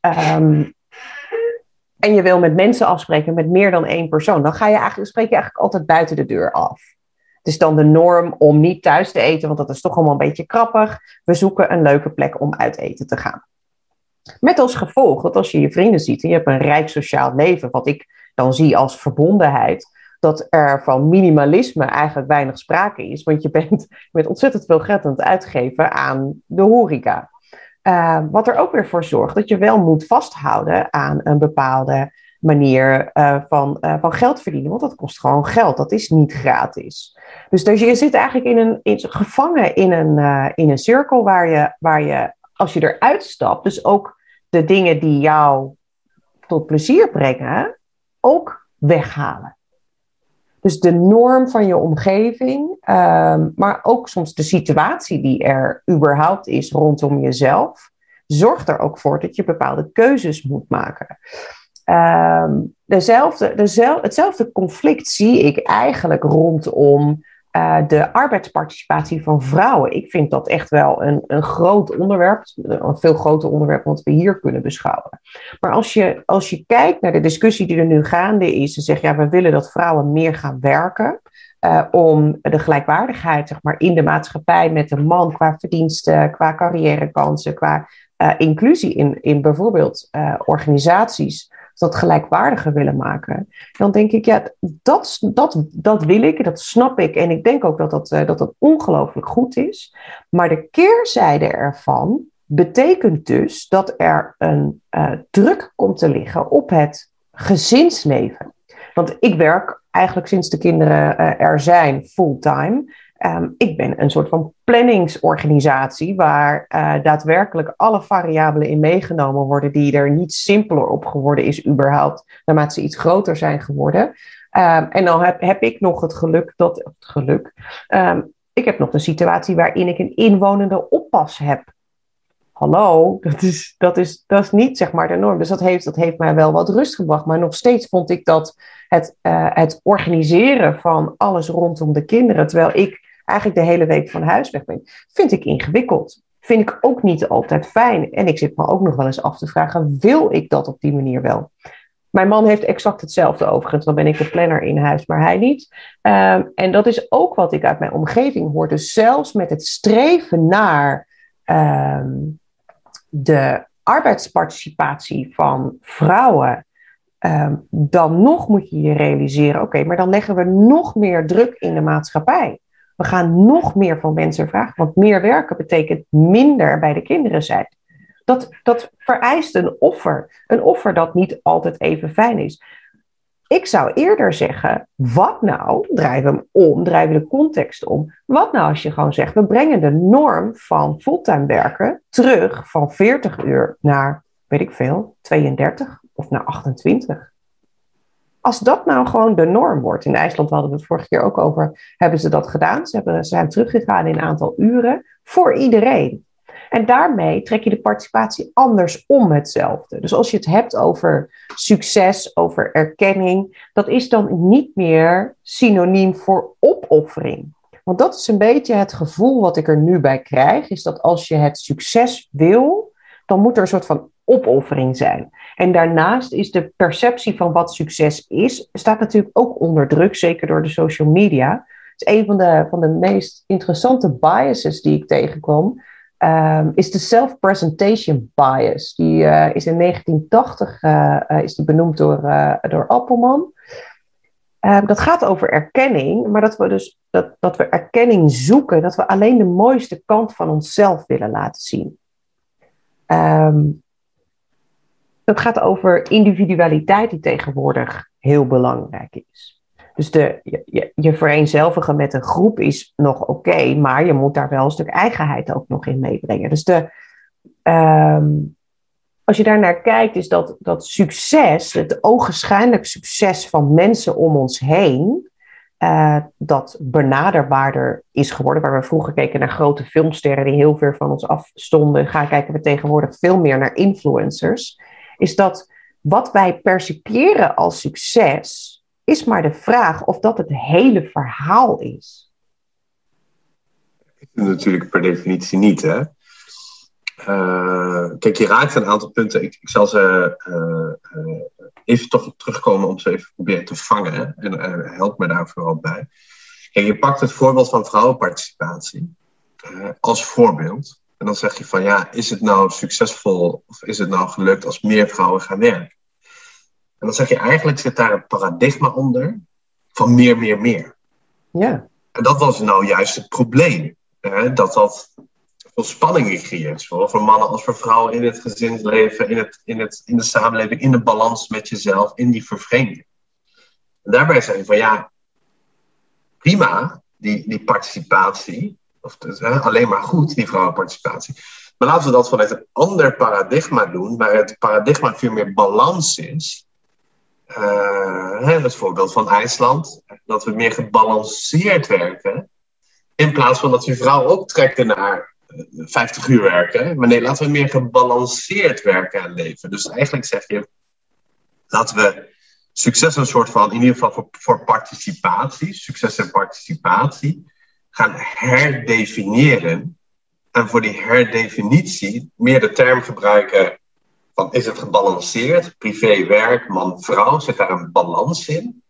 En je wil met mensen afspreken met meer dan één persoon, dan ga je eigenlijk, spreek je eigenlijk altijd buiten de deur af. Het is dan de norm om niet thuis te eten, want dat is toch allemaal een beetje krappig. We zoeken een leuke plek om uit eten te gaan. Met als gevolg dat als je je vrienden ziet en je hebt een rijk sociaal leven, wat ik dan zie als verbondenheid, dat er van minimalisme eigenlijk weinig sprake is. Want je bent met ontzettend veel geld aan het uitgeven aan de horeca. Uh, wat er ook weer voor zorgt dat je wel moet vasthouden aan een bepaalde manier uh, van, uh, van geld verdienen. Want dat kost gewoon geld. Dat is niet gratis. Dus, dus je zit eigenlijk in een, in, gevangen in een, uh, in een cirkel waar je, waar je, als je eruit stapt, dus ook de dingen die jou tot plezier brengen, ook weghalen. Dus de norm van je omgeving, um, maar ook soms de situatie die er überhaupt is rondom jezelf, zorgt er ook voor dat je bepaalde keuzes moet maken. Um, dezelfde, dezelfde, hetzelfde conflict zie ik eigenlijk rondom uh, de arbeidsparticipatie van vrouwen. Ik vind dat echt wel een, een groot onderwerp, een veel groter onderwerp wat we hier kunnen beschouwen. Maar als je, als je kijkt naar de discussie die er nu gaande is, en zegt ja, we willen dat vrouwen meer gaan werken. Uh, om de gelijkwaardigheid zeg maar, in de maatschappij met de man qua verdiensten, qua carrièrekansen, qua uh, inclusie in, in bijvoorbeeld organisaties dat gelijkwaardiger willen maken, dan denk ik, ja, dat, dat, dat wil ik, dat snap ik. En ik denk ook dat dat, dat, dat ongelooflijk goed is. Maar de keerzijde ervan betekent dus dat er een uh, druk komt te liggen op het gezinsleven. Want ik werk eigenlijk sinds de kinderen uh, er zijn fulltime. Ehm, ik ben een soort van planningsorganisatie waar uh, daadwerkelijk alle variabelen in meegenomen worden, die er niet simpeler op geworden is überhaupt, naarmate ze iets groter zijn geworden. Um, en dan heb, ik nog het geluk dat, het geluk, um, ik heb nog een situatie waarin ik een inwonende oppas heb. Hallo, dat is, dat is, dat is niet zeg maar de norm. Dus dat heeft, dat heeft mij wel wat rust gebracht. Maar nog steeds vond ik dat het, uh, het organiseren van alles rondom de kinderen, terwijl ik eigenlijk de hele week van huis weg ben, vind ik ingewikkeld. Vind ik ook niet altijd fijn. En ik zit me ook nog wel eens af te vragen: wil ik dat op die manier wel? Mijn man heeft exact hetzelfde overigens. Dan ben ik de planner in huis, maar hij niet. Um, en dat is ook wat ik uit mijn omgeving hoor. Dus zelfs met het streven naar um, de arbeidsparticipatie van vrouwen. Um, dan nog moet je je realiseren: oké, maar dan leggen we nog meer druk in de maatschappij. We gaan nog meer van mensen vragen, want meer werken betekent minder bij de kinderen zijn. Dat, dat vereist een offer. Een offer dat niet altijd even fijn is. Ik zou eerder zeggen, wat nou, we hem om, we de context om. Wat nou als je gewoon zegt, we brengen de norm van fulltime werken terug van 40 uur naar, weet ik veel, 32 of naar 28. Als dat nou gewoon de norm wordt, in IJsland hadden we het vorige keer ook over, hebben ze dat gedaan. Ze, hebben, ze zijn teruggegaan in een aantal uren voor iedereen. En daarmee trek je de participatie andersom hetzelfde. Dus als je het hebt over succes, over erkenning, dat is dan niet meer synoniem voor opoffering. Want dat is een beetje het gevoel wat ik er nu bij krijg, is dat als je het succes wil, dan moet er een soort van opoffering zijn. En daarnaast is de perceptie van wat succes is, staat natuurlijk ook onder druk, zeker door de social media. Het is een van de, van de meest interessante biases die ik tegenkwam um, is de self-presentation bias. Die uh, is in 1980 uh, uh, is die benoemd door, door Appelman. Um, dat gaat over erkenning, maar dat we dus dat, dat we erkenning zoeken, dat we alleen de mooiste kant van onszelf willen laten zien. Um, dat gaat over individualiteit die tegenwoordig heel belangrijk is. Dus de, je, je vereenzelvigen met een groep is nog oké, maar je moet daar wel een stuk eigenheid ook nog in meebrengen. Dus de, um, als je daar naar kijkt, is dat, dat succes, het ogenschijnlijk succes van mensen om ons heen, uh, dat benaderbaarder is geworden. Waar we vroeger keken naar grote filmsterren die heel ver van ons afstonden, gaan kijken we tegenwoordig veel meer naar influencers. Is dat wat wij percipiëren als succes, is maar de vraag of dat het hele verhaal is. Natuurlijk per definitie niet, hè? Uh, kijk, je raakt een aantal punten. Ik, zal ze uh, uh, even toch terugkomen om ze even proberen te vangen. En help me daar vooral bij. Kijk, je pakt het voorbeeld van vrouwenparticipatie als voorbeeld. En dan zeg je van ja, is het nou succesvol of is het nou gelukt als meer vrouwen gaan werken? En dan zeg je eigenlijk zit daar een paradigma onder van meer, meer, meer. Ja. En dat was nou juist het probleem. Hè? Dat dat veel spanningen creëert, zowel voor mannen als voor vrouwen in het gezinsleven, in, het, in, het, in de samenleving, in de balans met jezelf, in die vervreemding. En daarbij zeg je van ja, prima, die, die participatie, of hè, alleen maar goed, die vrouwenparticipatie. Maar laten we dat vanuit een ander paradigma doen, waar het paradigma veel meer balans is uh, het voorbeeld van IJsland, dat we meer gebalanceerd werken. In plaats van dat je vrouw ook trekken naar 50 eh, uur werken. Maar nee, laten we meer gebalanceerd werken en leven. Dus eigenlijk zeg je, laten we succes een soort van, in ieder geval voor, voor participatie, succes en participatie, gaan herdefiniëren. En voor die herdefinitie meer de term gebruiken van is het gebalanceerd? Privé, werk, man, vrouw, zit daar een balans in?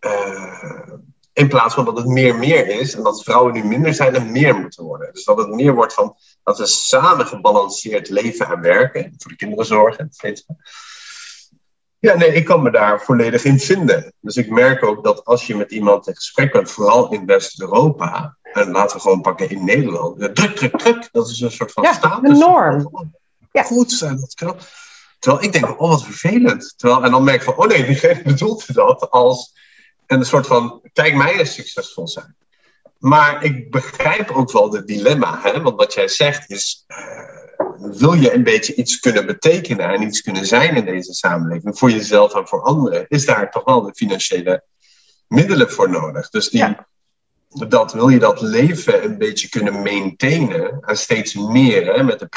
Uh, in plaats van dat het meer meer is en dat vrouwen nu minder zijn en meer moeten worden. Dus dat het meer wordt van dat we samen gebalanceerd leven en werken, voor de kinderen zorgen, et Ja, nee, ik kan me daar volledig in vinden. Dus ik merk ook dat als je met iemand in gesprek bent, vooral in West-Europa, en laten we gewoon pakken in Nederland, druk, druk, druk, dat is een soort van ja, status. Een norm ja. goed zijn. Dat kan. Terwijl ik denk, oh wat vervelend. Terwijl, en dan merk ik van, oh nee, diegene bedoelt dat als een soort van, kijk mij eens succesvol zijn. maar ik begrijp ook wel de dilemma. Hè? Want wat jij zegt is, uh, wil je een beetje iets kunnen betekenen en iets kunnen zijn in deze samenleving, voor jezelf en voor anderen, is daar toch wel de financiële middelen voor nodig. Dus die, ja. dat, wil je dat leven een beetje kunnen maintainen en steeds meer hè, met de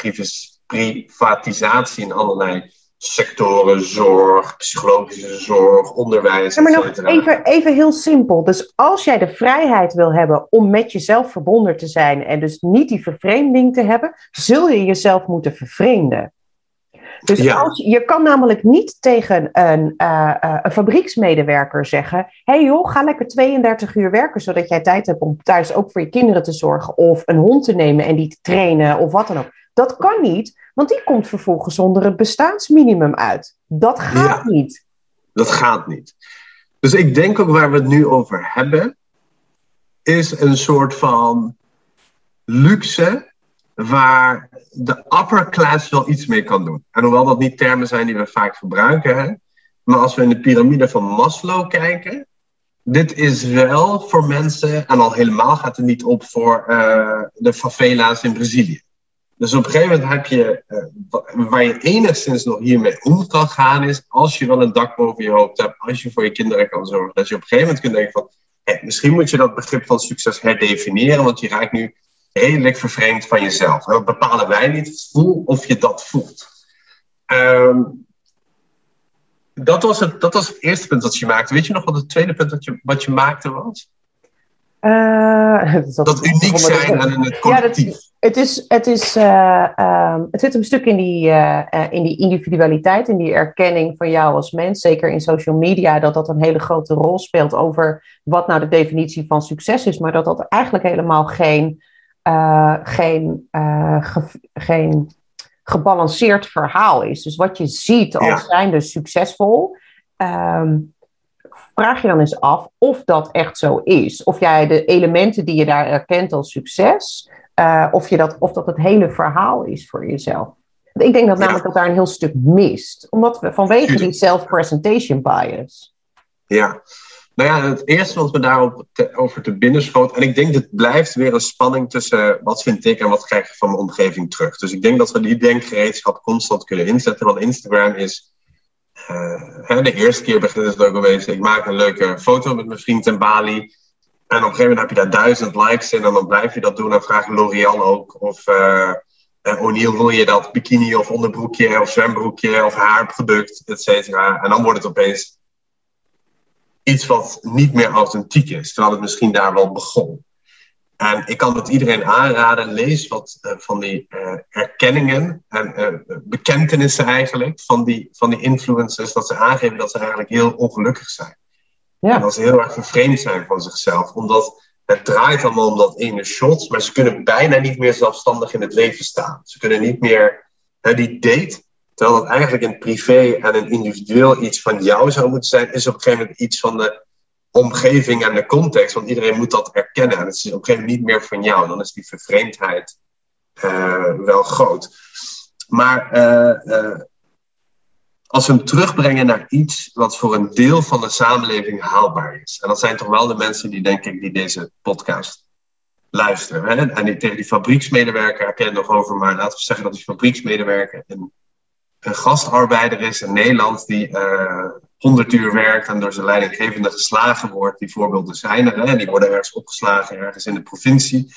privatisatie in allerlei sectoren, zorg, psychologische zorg, onderwijs. Ja, maar nog even, even heel simpel. Dus als jij de vrijheid wil hebben om met jezelf verbonden te zijn en dus niet die vervreemding te hebben, zul je jezelf moeten vervreemden. Dus als, je kan namelijk niet tegen een, uh, uh, een fabrieksmedewerker zeggen: Hé hey joh, ga lekker 32 uur werken, zodat jij tijd hebt om thuis ook voor je kinderen te zorgen, of een hond te nemen en die te trainen, of wat dan ook. Dat kan niet, want die komt vervolgens onder het bestaansminimum uit. Dat gaat niet. Dat gaat niet. Dus ik denk ook waar we het nu over hebben, is een soort van luxe waar de upper class wel iets mee kan doen. En hoewel dat niet termen zijn die we vaak gebruiken, hè, maar als we in de piramide van Maslow kijken, dit is wel voor mensen, en al helemaal gaat het niet op voor uh, de favela's in Brazilië. Dus op een gegeven moment heb je, uh, waar je enigszins nog hiermee om kan gaan, is als je wel een dak boven je hoofd hebt, als je voor je kinderen kan zorgen, dat je op een gegeven moment kunt denken van, misschien moet je dat begrip van succes herdefiniëren, want je raakt nu redelijk vervreemd van jezelf. Dat bepalen wij niet. Voel of je dat voelt. Um, dat, was het, dat was het eerste punt dat je maakte. Weet je nog wat het tweede punt dat je, wat je maakte was? Uh, dat, dat uniek zijn en het collectief. Ja, dat, het, is, het, is, uh, um, het zit een stuk in die, uh, in die individualiteit, in die erkenning van jou als mens. Zeker in social media, dat dat een hele grote rol speelt over wat nou de definitie van succes is. Maar dat dat eigenlijk helemaal geen geen, geen gebalanceerd verhaal is. Dus wat je ziet als ja. zijnde succesvol, um, vraag je dan eens af of dat echt zo is. Of jij de elementen die je daar erkent als succes, uh, of, je dat, of dat het hele verhaal is voor jezelf. Ik denk dat namelijk ja. dat daar een heel stuk mist. Omdat we vanwege die self-presentation bias. Ja, nou ja, het eerste wat me daarover te, over te binnen schoot. En ik denk dat het blijft weer een spanning tussen wat vind ik en wat krijg ik van mijn omgeving terug. Dus ik denk dat we die denkgereedschap constant kunnen inzetten. Want Instagram is. Uh, de eerste keer begint het ook geweest. Ik maak een leuke foto met mijn vriend in Bali. En op een gegeven moment heb je daar duizend likes in. En dan blijf je dat doen. En vraagt L'Oreal ook. Of uh, O'Neill wil je dat bikini of onderbroekje of zwembroekje of haarproduct, et cetera. En dan wordt het opeens iets wat niet meer authentiek is, terwijl het misschien daar wel begon. En ik kan het iedereen aanraden, lees wat uh, van die uh, erkenningen en uh, bekentenissen eigenlijk van die, van die influencers, dat ze aangeven dat ze eigenlijk heel ongelukkig zijn. Ja. En dat ze heel erg vervreemd zijn van zichzelf, omdat het draait allemaal om dat ene shot, maar ze kunnen bijna niet meer zelfstandig in het leven staan. Ze kunnen niet meer, die date Terwijl dat eigenlijk een privé en een individueel iets van jou zou moeten zijn, is op een gegeven moment iets van de omgeving en de context. Want iedereen moet dat erkennen. En het is op een gegeven moment niet meer van jou. Dan is die vervreemdheid uh, wel groot. Maar uh, uh, als we hem terugbrengen naar iets wat voor een deel van de samenleving haalbaar is. En dat zijn toch wel de mensen die, denk ik, die deze podcast luisteren. Hè? En die, tegen die fabrieksmedewerker herkennen nog over, maar laten we zeggen dat die fabrieksmedewerker een gastarbeider is in Nederland die eh, 100 uur werkt en door zijn leidinggevende geslagen wordt. Die voorbeelden zijn er, hè, en die worden ergens opgeslagen, ergens in de provincie.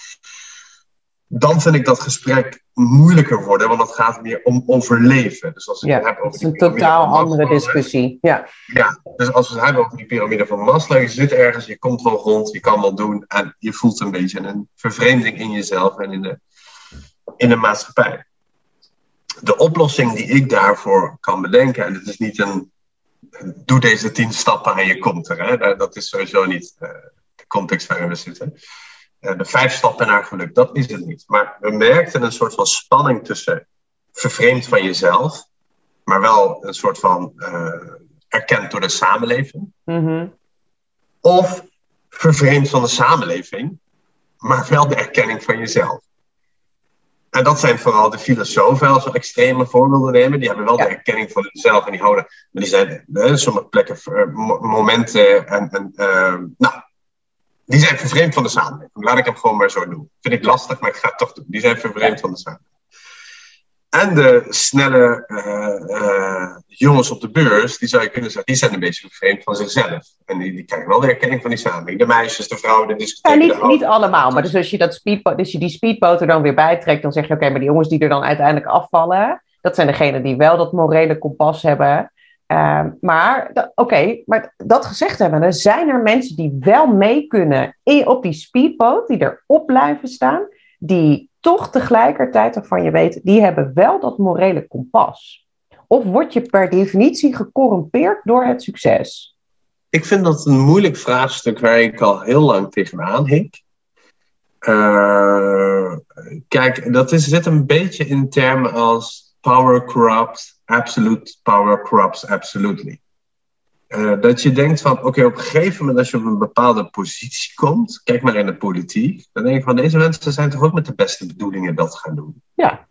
Dan vind ik dat gesprek moeilijker worden, want het gaat meer om overleven. Dus als ik ja, het heb over het is een totaal andere discussie. Ja. ja, dus als we het hebben over die piramide van Maslow, je zit ergens, je komt wel rond, je kan wel doen en je voelt een beetje een vervreemding in jezelf en in de, in de maatschappij de oplossing die ik daarvoor kan bedenken, en het is niet een doe deze tien stappen en je komt er. Hè? Dat is sowieso niet uh, de context waarin we zitten. Uh, de vijf stappen naar geluk, dat is het niet. Maar we merkten een soort van spanning tussen vervreemd van jezelf, maar wel een soort van uh, erkend door de samenleving. Mm-hmm. Of vervreemd van de samenleving, maar wel de erkenning van jezelf. En dat zijn vooral de filosofen, als we extreme voorbeelden nemen. Die hebben wel de erkenning van zichzelf en die houden. Maar die zijn in sommige plekken, momenten en, en uh, nou, die zijn vervreemd van de samenleving. Laat ik hem gewoon maar zo doen. Vind ik lastig, maar ik ga het toch doen. Die zijn vervreemd van de samenleving. En de snelle uh, uh, jongens op de beurs, die zou je kunnen zeggen, die zijn een beetje vervreemd van zichzelf. En die, die krijgen wel de erkenning van die samenleving. De meisjes, de vrouwen, de discotheken. Ja, niet, niet allemaal, maar dus als je, dat speedboot, dus je die speedboot er dan weer bijtrekt, dan zeg je, oké, maar die jongens die er dan uiteindelijk afvallen, dat zijn degenen die wel dat morele kompas hebben. Uh, maar, oké, maar dat gezegd hebben, er zijn er mensen die wel mee kunnen in, op die speedboot, die erop blijven staan, die toch tegelijkertijd waarvan je weet, die hebben wel dat morele kompas. Of word je per definitie gecorrumpeerd door het succes? Ik vind dat een moeilijk vraagstuk waar ik al heel lang tegenaan hik. Uh, kijk, dat is, zit een beetje in termen als power corrupts, absolute power corrupts absolutely. Uh, dat je denkt van, oké, op een gegeven moment als je op een bepaalde positie komt, kijk maar in de politiek, dan denk je van, deze mensen zijn toch ook met de beste bedoelingen dat gaan doen. Ja.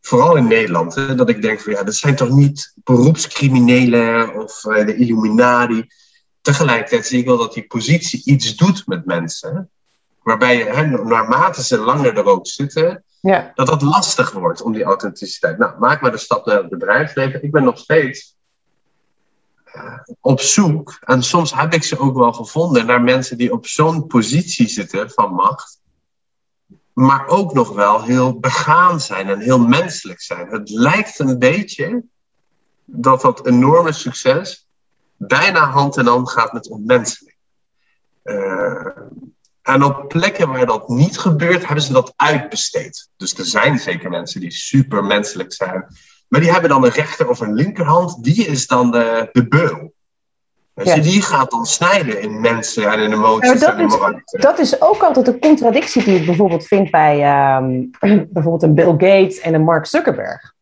Vooral in Nederland, hè, dat ik denk van, ja, dat zijn toch niet beroepscriminelen of uh, de Illuminati. Tegelijkertijd zie ik wel dat die positie iets doet met mensen, waarbij je, hè, naarmate ze langer er ook zitten, ja. dat het lastig wordt om die authenticiteit. Nou, maak maar de stap naar het bedrijfsleven. Ik ben nog steeds op zoek, en soms heb ik ze ook wel gevonden, naar mensen die op zo'n positie zitten van macht, maar ook nog wel heel begaan zijn en heel menselijk zijn. Het lijkt een beetje dat dat enorme succes bijna hand in hand gaat met ontmenseling. Uh, en op plekken waar dat niet gebeurt, hebben ze dat uitbesteed. Dus er zijn zeker mensen die super menselijk zijn, maar die hebben dan een rechter of een linkerhand, die is dan de, de beul. Dus ja. die gaat dan snijden in mensen en in emoties dat, en is, dat is ook altijd een contradictie die ik bijvoorbeeld vind bij um, bijvoorbeeld een Bill Gates en een Mark Zuckerberg.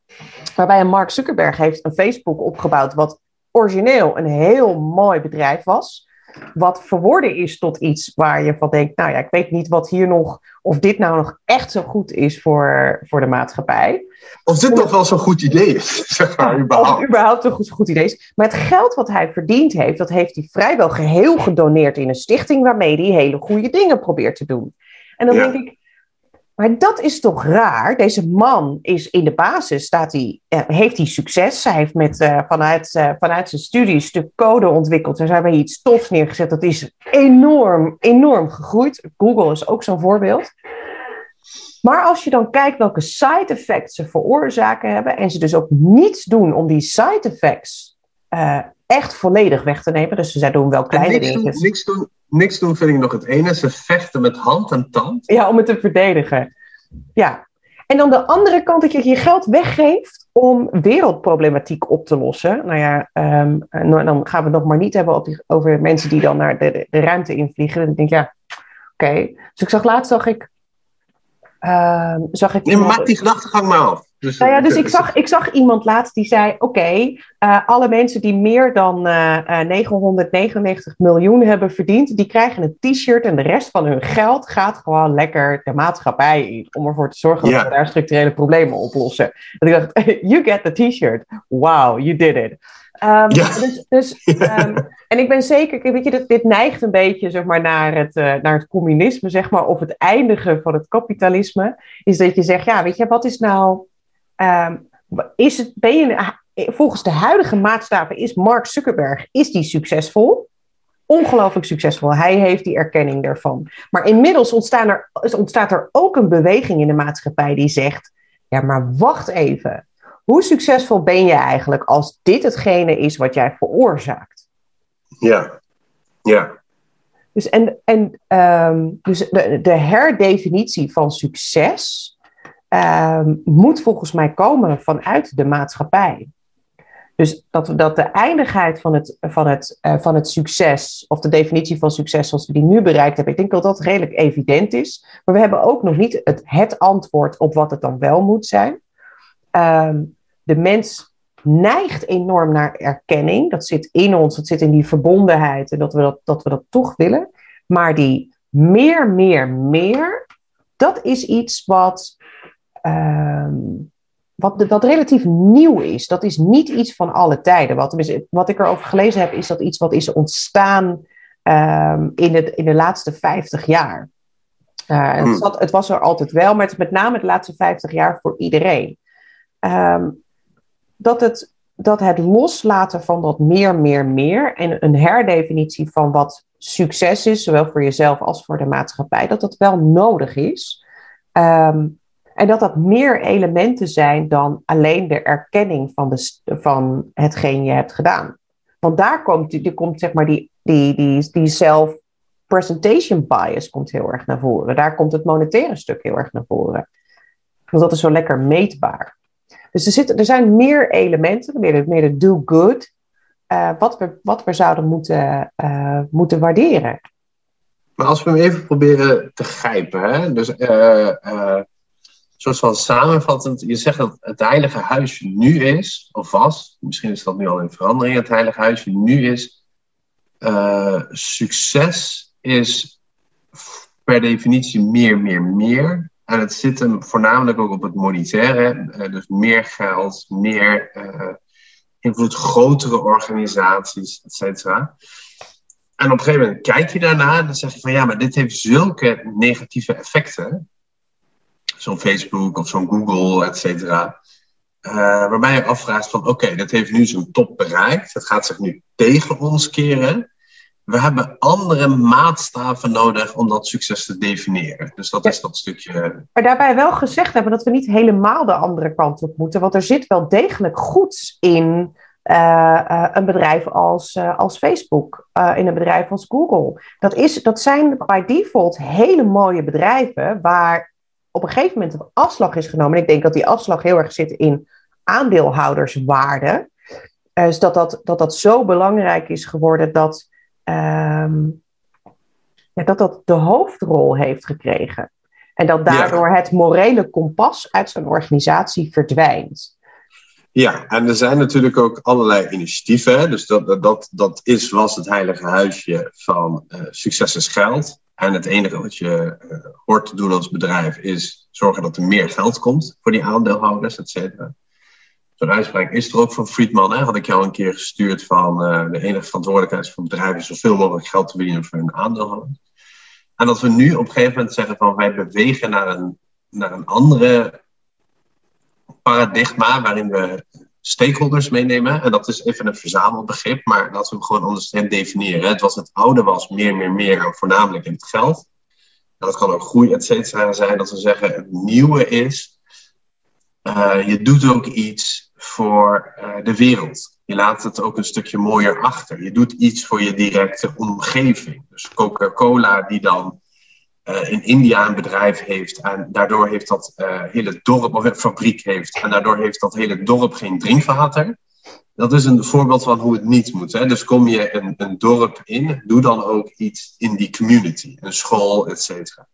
Waarbij een Mark Zuckerberg heeft een Facebook opgebouwd wat origineel een heel mooi bedrijf was. Wat verworden is tot iets waar je van denkt, nou ja, ik weet niet wat hier nog, of dit nou nog echt zo goed is voor, voor de maatschappij. Of dit nog wel zo'n goed idee is, zeg maar, überhaupt. Of überhaupt een goed, goed idee is. Maar het geld wat hij verdiend heeft, dat heeft hij vrijwel geheel gedoneerd in een stichting waarmee hij hele goede dingen probeert te doen. En dan ja. denk ik, maar dat is toch raar? Deze man is in de basis, staat hij, eh, heeft hij succes. Hij heeft met, uh, vanuit, uh, vanuit zijn studie een stuk code ontwikkeld. En ze hebben iets tofs neergezet. Dat is enorm, enorm gegroeid. Google is ook zo'n voorbeeld. Maar als je dan kijkt welke side effects ze veroorzaken hebben. En ze dus ook niets doen om die side effects echt volledig weg te nemen. Dus ze doen wel kleine niks dingen. Doen, niks doen niks doen vind ik nog het ene. Ze vechten met hand en tand. Ja, om het te verdedigen. Ja. En dan de andere kant dat je je geld weggeeft om wereldproblematiek op te lossen. Nou ja, um, dan gaan we het nog maar niet hebben over, over mensen die dan naar de, de ruimte invliegen. Dan denk ik, ja, oké. Okay. Dus ik zag laatst, zag ik... Uh, zag ik nee, maak die gedachtegang maar af. Dus, nou ja, dus ik zag, ik zag iemand laatst die zei: Oké, okay, uh, alle mensen die meer dan uh, uh, 999 miljoen hebben verdiend, die krijgen een t-shirt en de rest van hun geld gaat gewoon lekker de maatschappij in. Om ervoor te zorgen dat we daar structurele problemen oplossen. En ik dacht: You get the t-shirt. Wow, you did it. Um, ja. Dus, dus um, en ik ben zeker, weet je, dit, dit neigt een beetje zeg maar, naar, het, uh, naar het communisme, zeg maar, of het eindigen van het kapitalisme. Is dat je zegt: Ja, weet je, wat is nou. Um, is het, ben je, volgens de huidige maatstaven is Mark Zuckerberg is die succesvol? Ongelooflijk succesvol. Hij heeft die erkenning daarvan. Maar inmiddels ontstaan er, ontstaat er ook een beweging in de maatschappij die zegt: Ja, maar wacht even. Hoe succesvol ben je eigenlijk als dit hetgene is wat jij veroorzaakt? Ja, ja. Dus, en, en, um, dus de, de herdefinitie van succes um, moet volgens mij komen vanuit de maatschappij. Dus dat, dat de eindigheid van het, van, het, uh, van het succes, of de definitie van succes zoals we die nu bereikt hebben, ik denk dat dat redelijk evident is. Maar we hebben ook nog niet het, het antwoord op wat het dan wel moet zijn. Um, de mens neigt enorm naar erkenning. Dat zit in ons, dat zit in die verbondenheid en dat we dat, dat, we dat toch willen. Maar die meer, meer, meer, dat is iets wat Um, wat, wat relatief nieuw is. Dat is niet iets van alle tijden. Wat, wat ik erover gelezen heb, is dat iets wat is ontstaan ehm, in, het, in de laatste 50 jaar. Uh, het, hmm. zat, het, was er altijd wel, maar het is met name de laatste 50 jaar voor iedereen. Ehm, dat, het, dat het loslaten van dat meer, meer, meer en een herdefinitie van wat succes is, zowel voor jezelf als voor de maatschappij, dat dat wel nodig is. En dat dat meer elementen zijn dan alleen de erkenning van, de, van hetgeen je hebt gedaan. Want daar komt, die, komt zeg maar die, die, die, self-presentation bias komt heel erg naar voren. Daar komt het monetaire stuk heel erg naar voren. Want dat is zo lekker meetbaar. Dus er, er zijn meer elementen, meer de, meer de do-good, uh, wat, we, wat we zouden moeten, uh, moeten waarderen. Maar als we hem even proberen te grijpen, hè? dus uh, soort van samenvattend, je zegt dat het heilige huisje nu is, of was, misschien is dat nu al in verandering, het heilige huisje nu is, succes is per definitie meer, meer, meer. En het zit hem voornamelijk ook op het monetaire. Uh, dus meer geld, meer uh, invloed, grotere organisaties, et cetera. En op een gegeven moment kijk je daarna en dan zeg je van ja, maar dit heeft zulke negatieve effecten. Zo'n Facebook of zo'n Google, et cetera. Uh, waarbij je afvraagt van oké, okay, dat heeft nu zijn top bereikt. Het gaat zich nu tegen ons keren we hebben andere maatstaven nodig om dat succes te definiëren. Dus dat is dat stukje. Maar daarbij wel gezegd hebben dat we niet helemaal de andere kant op moeten. Want er zit wel degelijk goeds in uh, uh, een bedrijf als, uh, als Facebook, in een bedrijf als Google. Dat, is, dat zijn by default hele mooie bedrijven waar op een gegeven moment een afslag is genomen. En ik denk dat die afslag heel erg zit in aandeelhouderswaarde. dus dat dat, dat dat zo belangrijk is geworden dat um, ja, dat dat de hoofdrol heeft gekregen. En dat daardoor het morele kompas uit zijn organisatie verdwijnt. Ja, en er zijn natuurlijk ook allerlei initiatieven. Dus dat, dat, dat is, was het heilige huisje van uh, succes is geld. En het enige wat je uh, hoort te doen als bedrijf is zorgen dat er meer geld komt voor die aandeelhouders, et cetera zo'n uitspraak is er ook van Friedman. Hè? Had ik jou een keer gestuurd van uh, de enige verantwoordelijkheid van bedrijven zoveel mogelijk geld te verdienen voor hun aandeelhouders. En dat we nu op een gegeven moment zeggen van wij bewegen naar een, naar een andere paradigma waarin we stakeholders meenemen. En dat is even een verzamelbegrip, maar laten we hem gewoon anders definiëren. Het, was, het oude was meer, meer, meer, voornamelijk in het geld. Dat kan ook groei, et cetera, zijn. Dat we zeggen, het nieuwe is, uh, je doet ook iets voor uh, de wereld. Je laat het ook een stukje mooier achter. Je doet iets voor je directe omgeving. Dus Coca-Cola die dan uh, in India een bedrijf heeft en daardoor heeft dat uh, hele dorp of een fabriek heeft en daardoor heeft dat hele dorp geen drinkwater. Dat is een voorbeeld van hoe het niet moet. Hè? Dus kom je een, een dorp in, doe dan ook iets in die community, een school, et cetera.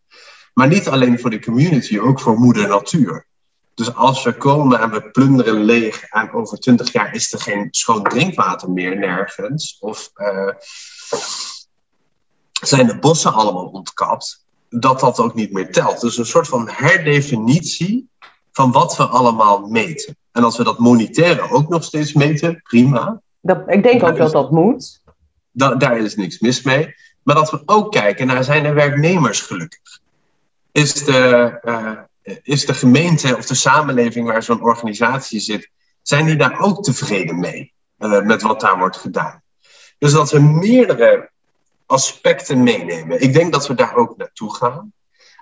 Maar niet alleen voor de community, ook voor moeder natuur. Dus als we komen en we plunderen leeg en over twintig jaar is er geen schoon drinkwater meer nergens, of uh, zijn de bossen allemaal ontkapt, dat dat ook niet meer telt. Dus een soort van herdefinitie van wat we allemaal meten. En als we dat monetaire ook nog steeds meten, prima. Dat, ik denk ook dat dat moet. Da daar is niks mis mee. Maar dat we ook kijken naar zijn de werknemers gelukkig? Is de, uh, is de gemeente of de samenleving waar zo'n organisatie zit, zijn die daar ook tevreden mee uh, met wat daar wordt gedaan? Dus dat we meerdere aspecten meenemen. Ik denk dat we daar ook naartoe gaan.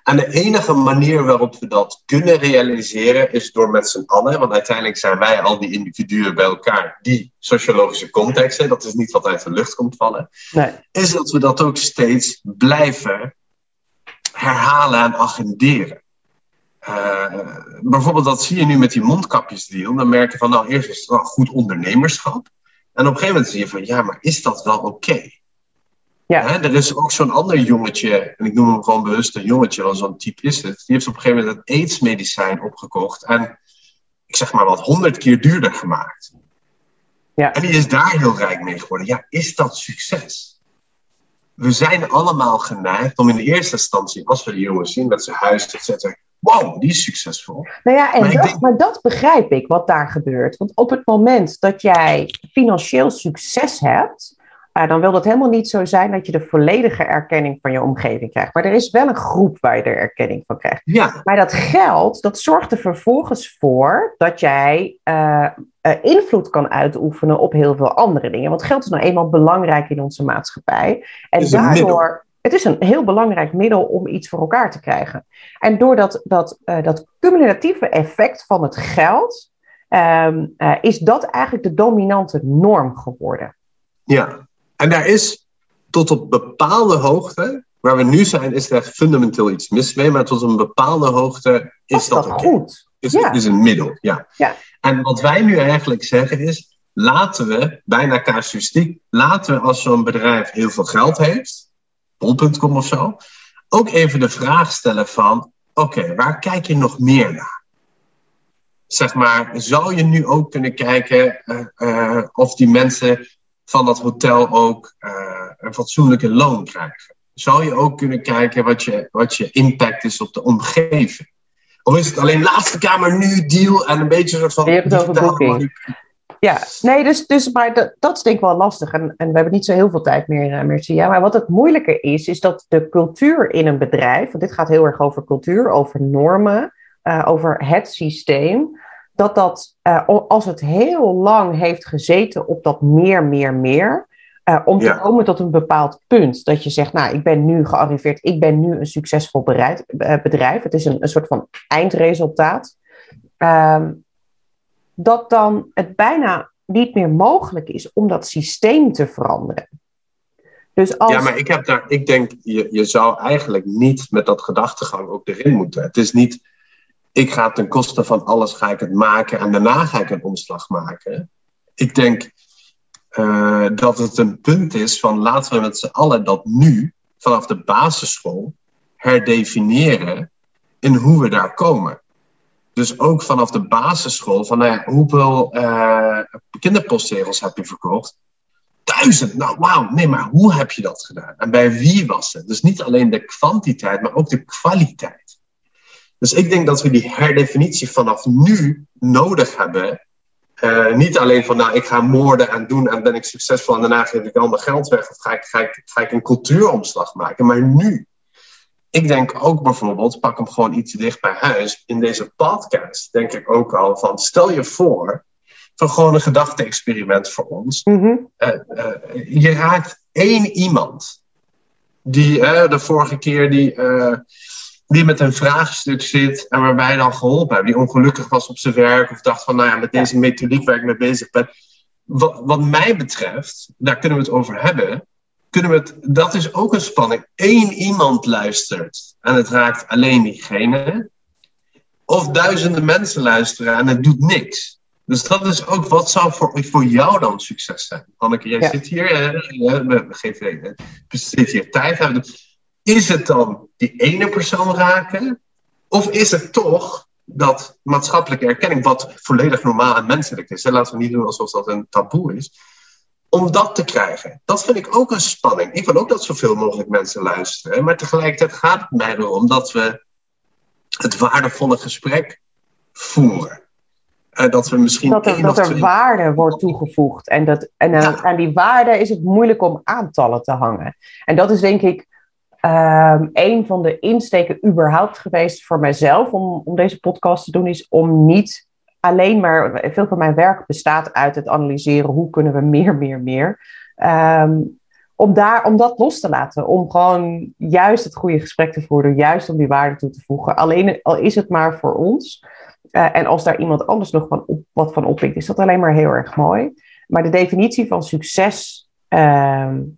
En de enige manier waarop we dat kunnen realiseren is door met z'n allen, want uiteindelijk zijn wij al die individuen bij elkaar, die sociologische contexten, dat is niet wat uit de lucht komt vallen, nee. is dat we dat ook steeds blijven herhalen en agenderen. Uh, bijvoorbeeld, dat zie je nu met die mondkapjesdeal. Dan merk je van, nou, eerst is het wel goed ondernemerschap. En op een gegeven moment zie je van, ja, maar is dat wel oké? Ja. Hè, er is ook zo'n ander jongetje, en ik noem hem gewoon bewust een jongetje, want zo'n type is het. Die heeft op een gegeven moment het AIDS-medicijn opgekocht. En ik zeg maar wat, honderd keer duurder gemaakt. Ja. En die is daar heel rijk mee geworden. Ja, is dat succes? We zijn allemaal geneigd om in de eerste instantie, als we de jongen zien met zijn huis, et cetera, wow, die is succesvol. Nou ja, en maar, dat, maar dat begrijp ik wat daar gebeurt. Want op het moment dat jij financieel succes hebt, uh, dan wil dat helemaal niet zo zijn dat je de volledige erkenning van je omgeving krijgt. Maar er is wel een groep waar je erkenning van krijgt. Ja. Maar dat geld, dat zorgt er vervolgens voor dat jij uh, invloed kan uitoefenen op heel veel andere dingen. Want geld is nou eenmaal belangrijk in onze maatschappij. En daardoor. Het is een heel belangrijk middel om iets voor elkaar te krijgen. En door dat, dat, uh, dat cumulatieve effect van het geld, um, uh, is dat eigenlijk de dominante norm geworden. Ja, en daar is tot op bepaalde hoogte, waar we nu zijn, is er fundamenteel iets mis mee, maar tot een bepaalde hoogte is dat, dat goed. Is, ja. is een middel, ja. ja. En wat wij nu eigenlijk zeggen is, laten we, bijna casuïstiek, laten we als zo'n bedrijf heel veel geld heeft, bol.com of zo, ook even de vraag stellen van, oké, okay, waar kijk je nog meer naar? Zeg maar, zou je nu ook kunnen kijken uh, uh, of die mensen van dat hotel ook uh, een fatsoenlijke loon krijgen? Zou je ook kunnen kijken wat je, wat je impact is op de omgeving? Of is het alleen laatste kamer nu deal en een beetje een soort van. Je hebt het over boeking. Ja, nee, dus, dus maar dat, dat is denk ik wel lastig. En, en we hebben niet zo heel veel tijd meer, uh. Maar wat het moeilijke is, is dat de cultuur in een bedrijf, want dit gaat heel erg over cultuur, over normen, uh, over het systeem, dat dat, uh, als het heel lang heeft gezeten op dat meer, meer, meer, uh, om ja. te komen tot een bepaald punt. Dat je zegt, nou, ik ben nu gearriveerd, ik ben nu een succesvol bereid, uh, bedrijf. Het is een, een soort van eindresultaat. Um, dat dan het bijna niet meer mogelijk is om dat systeem te veranderen. Dus als... Ja, maar ik, heb daar, ik denk, je, je zou eigenlijk niet met dat gedachtegang ook erin moeten. Het is niet, ik ga ten koste van alles ga ik het maken en daarna ga ik een omslag maken. Ik denk uh, dat het een punt is van laten we met z'n allen dat nu, vanaf de basisschool, herdefiniëren in hoe we daar komen. Dus ook vanaf de basisschool, van nou hoeveel uh, kinderpostzegels heb je verkocht? Duizend, nou wauw, nee, maar hoe heb je dat gedaan? En bij wie was het? Dus niet alleen de kwantiteit, maar ook de kwaliteit. Dus ik denk dat we die herdefinitie vanaf nu nodig hebben. Uh, niet alleen van, nou, ik ga moorden en doen en ben ik succesvol en daarna geef ik al mijn geld weg. Of ga ik, ga ik, ga ik een cultuuromslag maken. Maar nu, ik denk ook bijvoorbeeld, pak hem gewoon iets dicht bij huis. In deze podcast denk ik ook al van, stel je voor, van gewoon een gedachte-experiment voor ons. Mm-hmm. Uh, uh, je raakt één iemand die de vorige keer die, die met een vraagstuk zit en waarbij dan geholpen hebt. Die ongelukkig was op zijn werk of dacht van, nou ja, met deze methodiek waar ik mee bezig ben. Wat, wat mij betreft, daar kunnen we het over hebben kunnen we het, dat is ook een spanning. Eén iemand luistert en het raakt alleen diegene. Of duizenden mensen luisteren en het doet niks. Dus dat is ook, wat zou voor, voor jou dan succes zijn? Anneke, jij ja. zit hier, we geven hier tijd hebben. Is het dan die ene persoon raken? Of is het toch dat maatschappelijke erkenning, wat volledig normaal en menselijk is, hè? laten we niet doen alsof dat een taboe is, om dat te krijgen. Dat vind ik ook een spanning. Ik wil ook dat zoveel mogelijk mensen luisteren. Maar tegelijkertijd gaat het mij erom dat we het waardevolle gesprek voeren. En dat we misschien. Dat er, dat er twee... waarde wordt toegevoegd. En, dat, en ja. aan die waarde is het moeilijk om aantallen te hangen. En dat is denk ik. Um, een van de insteken überhaupt geweest voor mijzelf om, om deze podcast te doen, is om niet alleen maar, veel van mijn werk bestaat uit het analyseren hoe kunnen we meer, meer, meer. Um, om, daar, om dat los te laten, om gewoon juist het goede gesprek te voeren, juist om die waarde toe te voegen. Alleen al is het maar voor ons. Uh, en als daar iemand anders nog van op, wat van oppikt, is dat alleen maar heel erg mooi. Maar de definitie van succes um,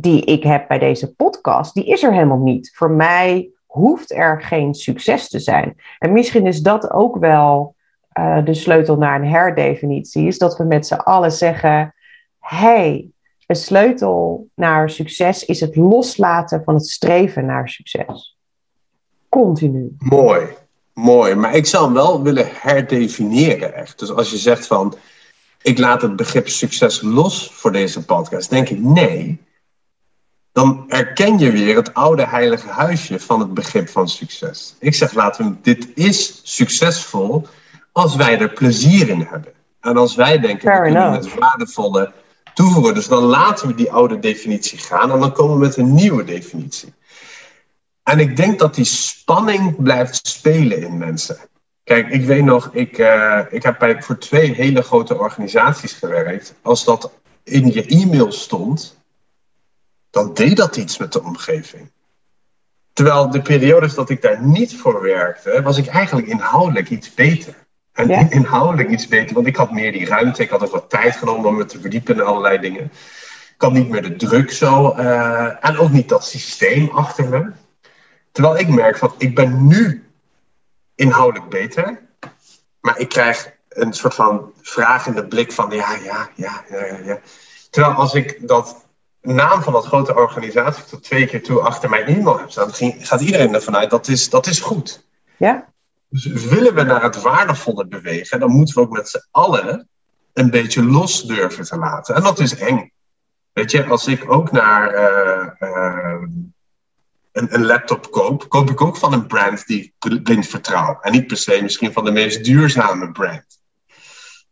die ik heb bij deze podcast, die is er helemaal niet. Voor mij hoeft er geen succes te zijn. En misschien is dat ook wel uh, de sleutel naar een herdefinitie is dat we met z'n allen zeggen: hey, de sleutel naar succes is het loslaten van het streven naar succes. Continu. Mooi, mooi. Maar ik zou hem wel willen herdefiniëren, echt. Dus als je zegt van: ik laat het begrip succes los voor deze podcast, denk ik nee. Dan erken je weer het oude heilige huisje van het begrip van succes. Ik zeg, laten we, dit is succesvol als wij er plezier in hebben. En als wij denken, Fair we kunnen het waardevolle toevoegen. Dus dan laten we die oude definitie gaan en dan komen we met een nieuwe definitie. En ik denk dat die spanning blijft spelen in mensen. Kijk, ik weet nog, ik, uh, ik heb bij, voor twee hele grote organisaties gewerkt. Als dat in je e-mail stond, dan deed dat iets met de omgeving. Terwijl de periodes dat ik daar niet voor werkte, was ik eigenlijk inhoudelijk iets beter. En inhoudelijk iets beter, want ik had meer die ruimte, ik had ook wat tijd genomen om me te verdiepen in allerlei dingen. Ik had niet meer de druk zo, uh, en ook niet dat systeem achter me. Terwijl ik merk van, ik ben nu inhoudelijk beter, maar ik krijg een soort van vragende blik van, ja, ja, ja, ja, ja. Terwijl als ik dat naam van dat grote organisatie tot twee keer toe achter mijn e-mail heb staan, gaat iedereen ervan uit dat is, dat is goed. Ja. Dus willen we naar het waardevolle bewegen, dan moeten we ook met z'n allen een beetje los durven te laten. En dat is eng. Weet je, als ik ook naar uh, uh, een, een, laptop koop, koop ik ook van een brand die ik blind vertrouw. En niet per se misschien van de meest duurzame brand.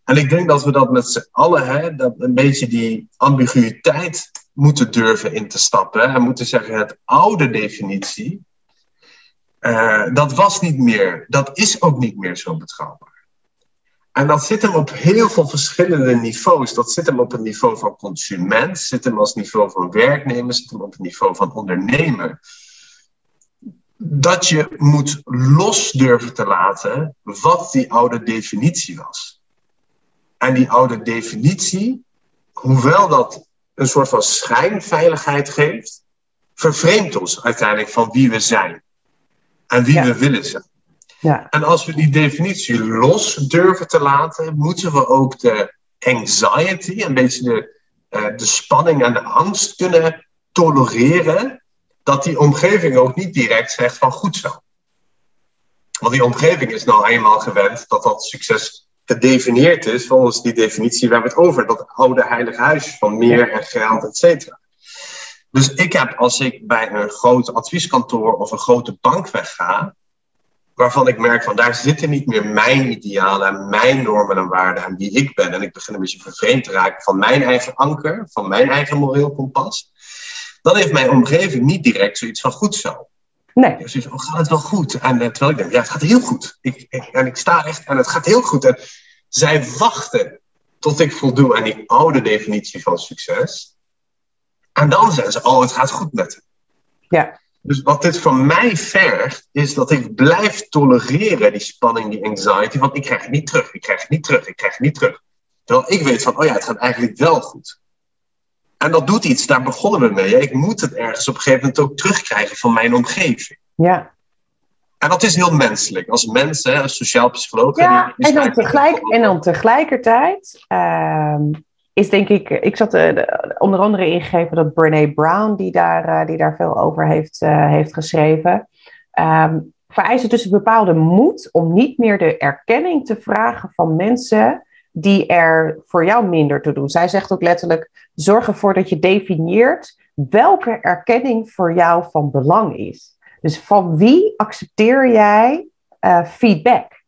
En ik denk dat we dat met z'n allen, hè, dat een beetje die ambiguïteit moeten durven in te stappen. En moeten zeggen, het oude definitie, uh, dat was niet meer, dat is ook niet meer zo betrouwbaar. En dat zit hem op heel veel verschillende niveaus. Dat zit hem op het niveau van consument, zit hem als niveau van werknemer, zit hem op het niveau van ondernemer. Dat je moet los durven te laten wat die oude definitie was. En die oude definitie, hoewel dat een soort van schijnveiligheid geeft, vervreemdt ons uiteindelijk van wie we zijn en wie we willen zijn. Ja. En als we die definitie los durven te laten, moeten we ook de anxiety, een beetje de, uh, de spanning en de angst kunnen tolereren, dat die omgeving ook niet direct zegt van goed zo. Want die omgeving is nou eenmaal gewend dat dat succes gedefinieerd is volgens die definitie waar we het over dat oude heilige huis van meer en geld, et cetera. Dus ik heb, als ik bij een groot advieskantoor of een grote bank wegga, waarvan ik merk van daar zitten niet meer mijn idealen en mijn normen en waarden en wie ik ben. En ik begin een beetje vervreemd te raken van mijn eigen anker, van mijn eigen moreel kompas. Dan heeft mijn omgeving niet direct zoiets van goed zo. Nee. Dus oh, gaat het wel goed? En uh, terwijl ik denk, ja, het gaat heel goed. Ik, ik, en ik sta echt en het gaat heel goed. En zij wachten tot ik voldoe aan die oude definitie van succes. En dan zeggen ze, oh, het gaat goed met hem. Ja. Dus wat dit van mij vergt, is dat ik blijf tolereren die spanning, die anxiety. Want ik krijg het niet terug, ik krijg het niet terug, ik krijg het niet terug. Terwijl ik weet van, oh ja, het gaat eigenlijk wel goed. En dat doet iets, daar begonnen we mee. Ik moet het ergens op een gegeven moment ook terugkrijgen van mijn omgeving. Ja. En dat is heel menselijk. Als mens, hè, als sociaal psycholoog. Ja, en dan, tegelijk, en dan tegelijkertijd uh, is denk ik... Ik zat uh, onder andere ingegeven dat Brene Brown, die daar, uh, die daar veel over heeft, uh, heeft geschreven... Um, vereist het dus een bepaalde moed om niet meer de erkenning te vragen van mensen die er voor jou minder te doen. Zij zegt ook letterlijk: zorg ervoor dat je definieert welke erkenning voor jou van belang is. Dus van wie accepteer jij uh, feedback?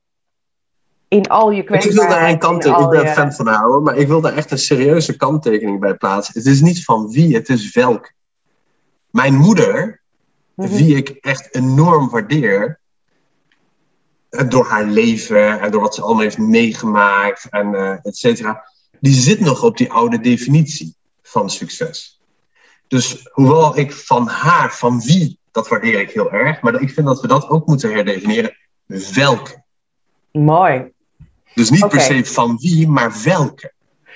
In al je kwetsbaarheid. Ik wil daar een kanttekening, ik ben fan van haar maar ik wil daar echt een serieuze kanttekening bij plaatsen. Het is niet van wie, het is welk. Mijn moeder, mm -hmm. wie ik echt enorm waardeer, door haar leven en door wat ze allemaal heeft meegemaakt en uh, et cetera, die zit nog op die oude definitie van succes. Dus hoewel ik van haar, van wie, dat waardeer ik heel erg, maar ik vind dat we dat ook moeten herdefiniëren. Welke? Mooi. Dus niet okay. per se van wie, maar welke.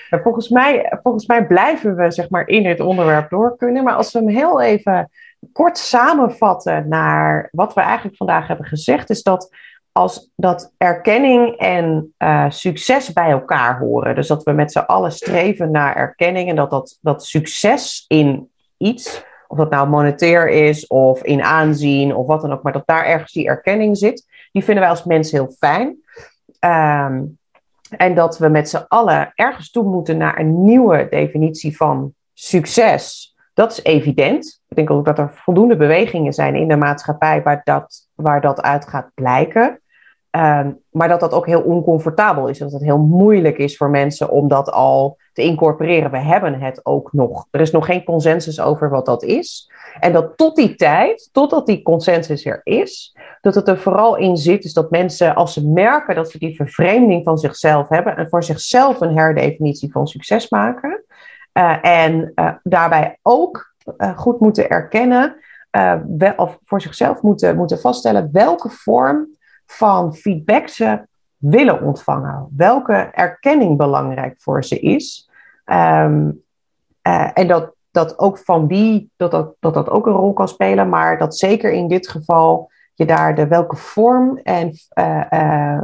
Volgens mij, volgens mij blijven we zeg maar, in het onderwerp door kunnen. Maar als we hem heel even kort samenvatten naar wat we eigenlijk vandaag hebben gezegd, is dat als dat erkenning en uh, succes bij elkaar horen. Dus dat we met z'n allen streven naar erkenning en dat, dat dat succes in iets, of dat nou monetair is of in aanzien of wat dan ook, maar dat daar ergens die erkenning zit, die vinden wij als mens heel fijn. Um, en dat we met z'n allen ergens toe moeten naar een nieuwe definitie van succes. Dat is evident. Ik denk ook dat er voldoende bewegingen zijn in de maatschappij waar dat, waar dat uit gaat blijken. Um, maar dat dat ook heel oncomfortabel is. Dat het heel moeilijk is voor mensen om dat al te incorporeren. We hebben het ook nog. Er is nog geen consensus over wat dat is. En dat tot die tijd, totdat die consensus er is, dat het er vooral in zit, is dat mensen, als ze merken dat ze die vervreemding van zichzelf hebben en voor zichzelf een herdefinitie van succes maken, uh, en uh, daarbij ook uh, goed moeten erkennen, of voor zichzelf moeten, moeten vaststellen welke vorm van feedback ze willen ontvangen, welke erkenning belangrijk voor ze is. Um, en dat, dat ook van wie, dat dat, dat dat ook een rol kan spelen, maar dat zeker in dit geval je daar de welke vorm en uh,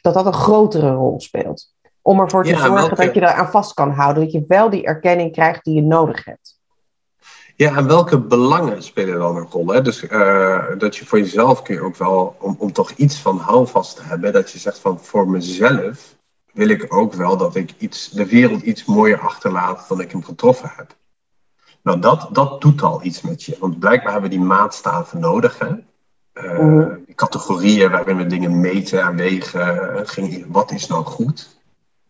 dat dat een grotere rol speelt. Om ervoor te ja, zorgen welke... dat je daar aan vast kan houden, dat je wel die erkenning krijgt die je nodig hebt. Ja, en welke belangen spelen dan een rol? Hè? Dus uh, dat je voor jezelf kun je ook wel, om, om toch iets van houvast te hebben, dat je zegt van voor mezelf wil ik ook wel dat ik iets, de wereld iets mooier achterlaat dan ik hem getroffen heb. Nou, dat, dat doet al iets met je. Want blijkbaar hebben we die maatstaven nodig. Hè? Uh, die categorieën waarin we dingen meten en wegen. Ging, wat is nou goed?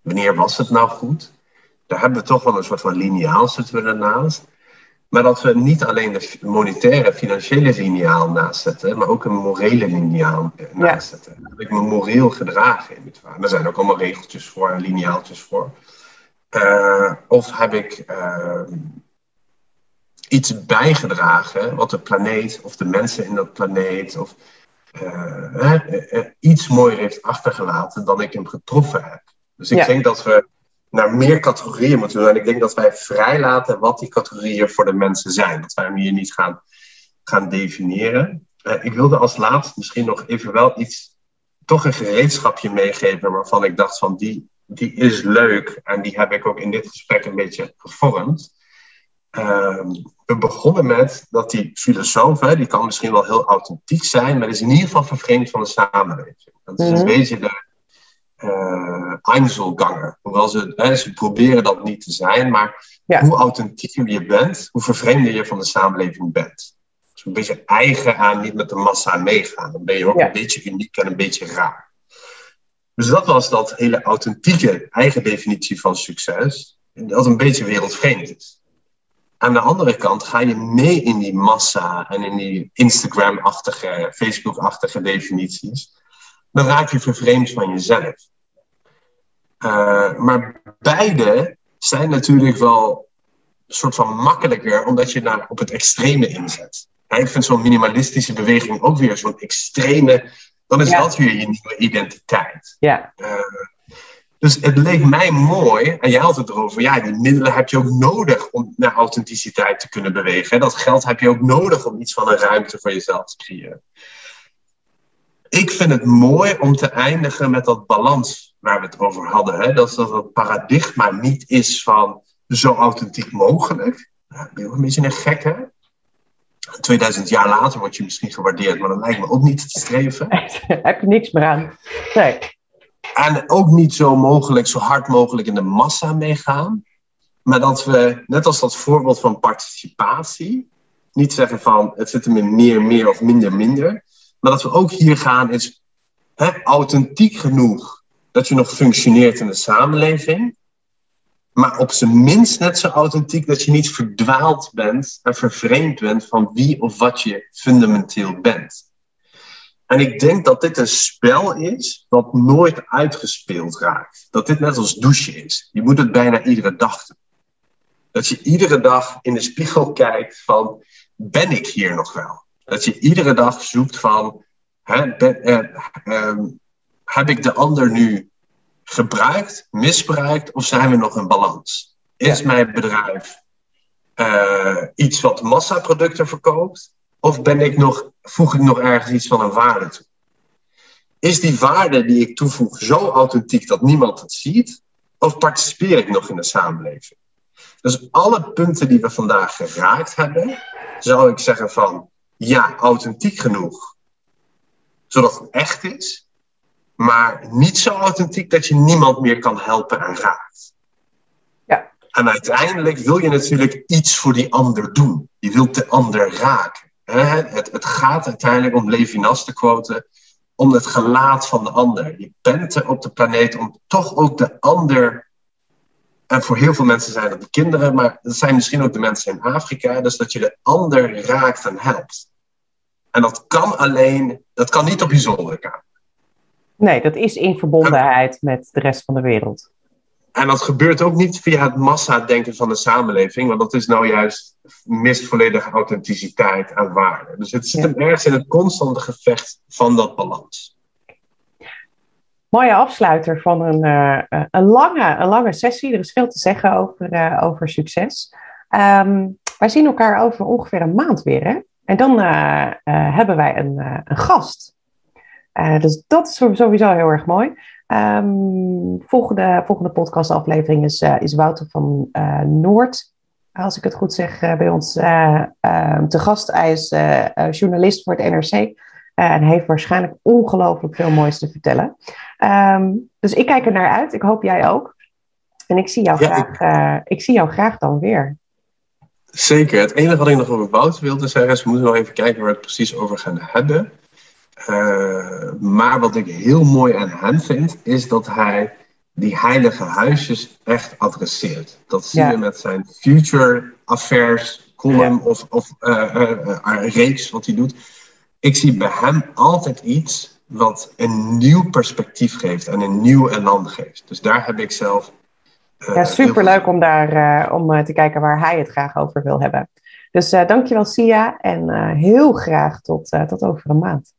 Wanneer was het nou goed? Daar hebben we toch wel een soort van lineaal zitten we ernaast. Maar dat we niet alleen de monetaire, financiële lineaal naast zetten, maar ook een morele lineaal naast zetten. Daar heb ik me moreel gedragen in het verhaal. Er zijn ook allemaal regeltjes voor en lineaaltjes voor. Uh, of heb ik uh, iets bijgedragen wat de planeet of de mensen in dat planeet of uh, iets mooier heeft achtergelaten dan ik hem getroffen heb. Dus ik denk dat we naar meer categorieën moeten doen. En ik denk dat wij vrijlaten wat die categorieën voor de mensen zijn. Dat wij hem hier niet gaan, gaan definiëren. Uh, ik wilde als laatst misschien nog even wel iets, toch een gereedschapje meegeven waarvan ik dacht van die, die is leuk en die heb ik ook in dit gesprek een beetje gevormd. Uh, we begonnen met dat die filosoof, hè, die kan misschien wel heel authentiek zijn, maar is in ieder geval vervreemd van de samenleving. Dat is een beetje de, uh, Einzelganger. Hoewel ze, hè, ze proberen dat niet te zijn, maar ja. hoe authentieker je bent, hoe vervreemder je van de samenleving bent. Dus een beetje eigen aan, niet met de massa meegaan. Dan ben je ook ja. een beetje uniek en een beetje raar. Dus dat was dat hele authentieke eigen definitie van succes, dat een beetje wereldvreemd is. Aan de andere kant ga je mee in die massa en in die Instagram-achtige, Facebook-achtige definities dan raak je vervreemd van jezelf. Uh, maar beide zijn natuurlijk wel een soort van makkelijker, omdat je naar op het extreme inzet. Ja, ik vind zo'n minimalistische beweging ook weer zo'n extreme. Dan is ja. dat weer je nieuwe identiteit. Ja. Uh, dus het leek mij mooi, en jij had het erover, ja, die middelen heb je ook nodig om naar authenticiteit te kunnen bewegen. Dat geld heb je ook nodig om iets van een ruimte voor jezelf te creëren ik vind het mooi om te eindigen met dat balans waar we het over hadden. Hè? Dat, dat het paradigma niet is van zo authentiek mogelijk. Ja, ben je ook een beetje een gek, hè? 2000 jaar later word je misschien gewaardeerd, maar dat lijkt me ook niet te streven. Heb je niks meer aan. Nee. En ook niet zo mogelijk, zo hard mogelijk in de massa meegaan. Maar dat we, net als dat voorbeeld van participatie, niet zeggen van het zit hem in meer, meer of minder, minder. Maar dat we ook hier gaan is hè, authentiek genoeg dat je nog functioneert in de samenleving. Maar op zijn minst net zo authentiek dat je niet verdwaald bent en vervreemd bent van wie of wat je fundamenteel bent. En ik denk dat dit een spel is dat nooit uitgespeeld raakt. Dat dit net als douchen is. Je moet het bijna iedere dag doen. Dat je iedere dag in de spiegel kijkt van, ben ik hier nog wel? Dat je iedere dag zoekt van, hè, ben, eh, eh, heb ik de ander nu gebruikt, misbruikt of zijn we nog in balans? Is ja. mijn bedrijf uh, iets wat massaproducten verkoopt? Of ben ik nog, voeg ik nog ergens iets van een waarde toe? Is die waarde die ik toevoeg zo authentiek dat niemand het ziet? Of participeer ik nog in de samenleving? Dus alle punten die we vandaag geraakt hebben, zou ik zeggen van ja, authentiek genoeg, zodat het echt is, maar niet zo authentiek dat je niemand meer kan helpen en raakt. Ja. En uiteindelijk wil je natuurlijk iets voor die ander doen. Je wilt de ander raken. Het, het gaat uiteindelijk om Levinas te quoten, om het gelaat van de ander. Je bent er op de planeet om toch ook de ander En voor heel veel mensen zijn dat de kinderen, maar dat zijn misschien ook de mensen in Afrika. Dus dat je de ander raakt en helpt. En dat kan alleen, dat kan niet op je zolderkamer. Nee, dat is in verbondenheid met de rest van de wereld. En dat gebeurt ook niet via het massa-denken van de samenleving, want dat is nou juist mist volledige authenticiteit en waarde. Dus het zit hem ergens in het constante gevecht van dat balans. Mooie afsluiter van een, uh, een, lange, een lange sessie. Er is veel te zeggen over, uh, over succes. Um, wij zien elkaar over ongeveer een maand weer. Hè? En dan uh, hebben wij een, een gast. Dus dat is sowieso heel erg mooi. Um, volgende, volgende podcastaflevering is, uh, is Wouter van uh, Noord. Als ik het goed zeg, bij ons ehm, te gast. Hij is journalist voor het NRC. en heeft waarschijnlijk ongelooflijk veel moois te vertellen. Um, dus ik kijk er naar uit. Ik hoop jij ook. En ik zie jou, ja, graag, ik... ik zie jou graag dan weer. Zeker. Het enige wat ik nog over Wouter wilde zeggen is... we moeten nog even kijken waar we het precies over gaan hebben. Uh, maar wat ik heel mooi aan hem vind, is dat hij die heilige huisjes echt adresseert. Dat zie je met zijn Future Affairs column of, of uh, uh, reeks wat hij doet. Ik zie bij hem altijd iets wat een nieuw perspectief geeft en een nieuw elan geeft. Dus daar heb ik zelf. ja, superleuk om daar om te kijken waar hij het graag over wil hebben. Dus dankjewel, Sia. En heel graag tot, tot over een maand.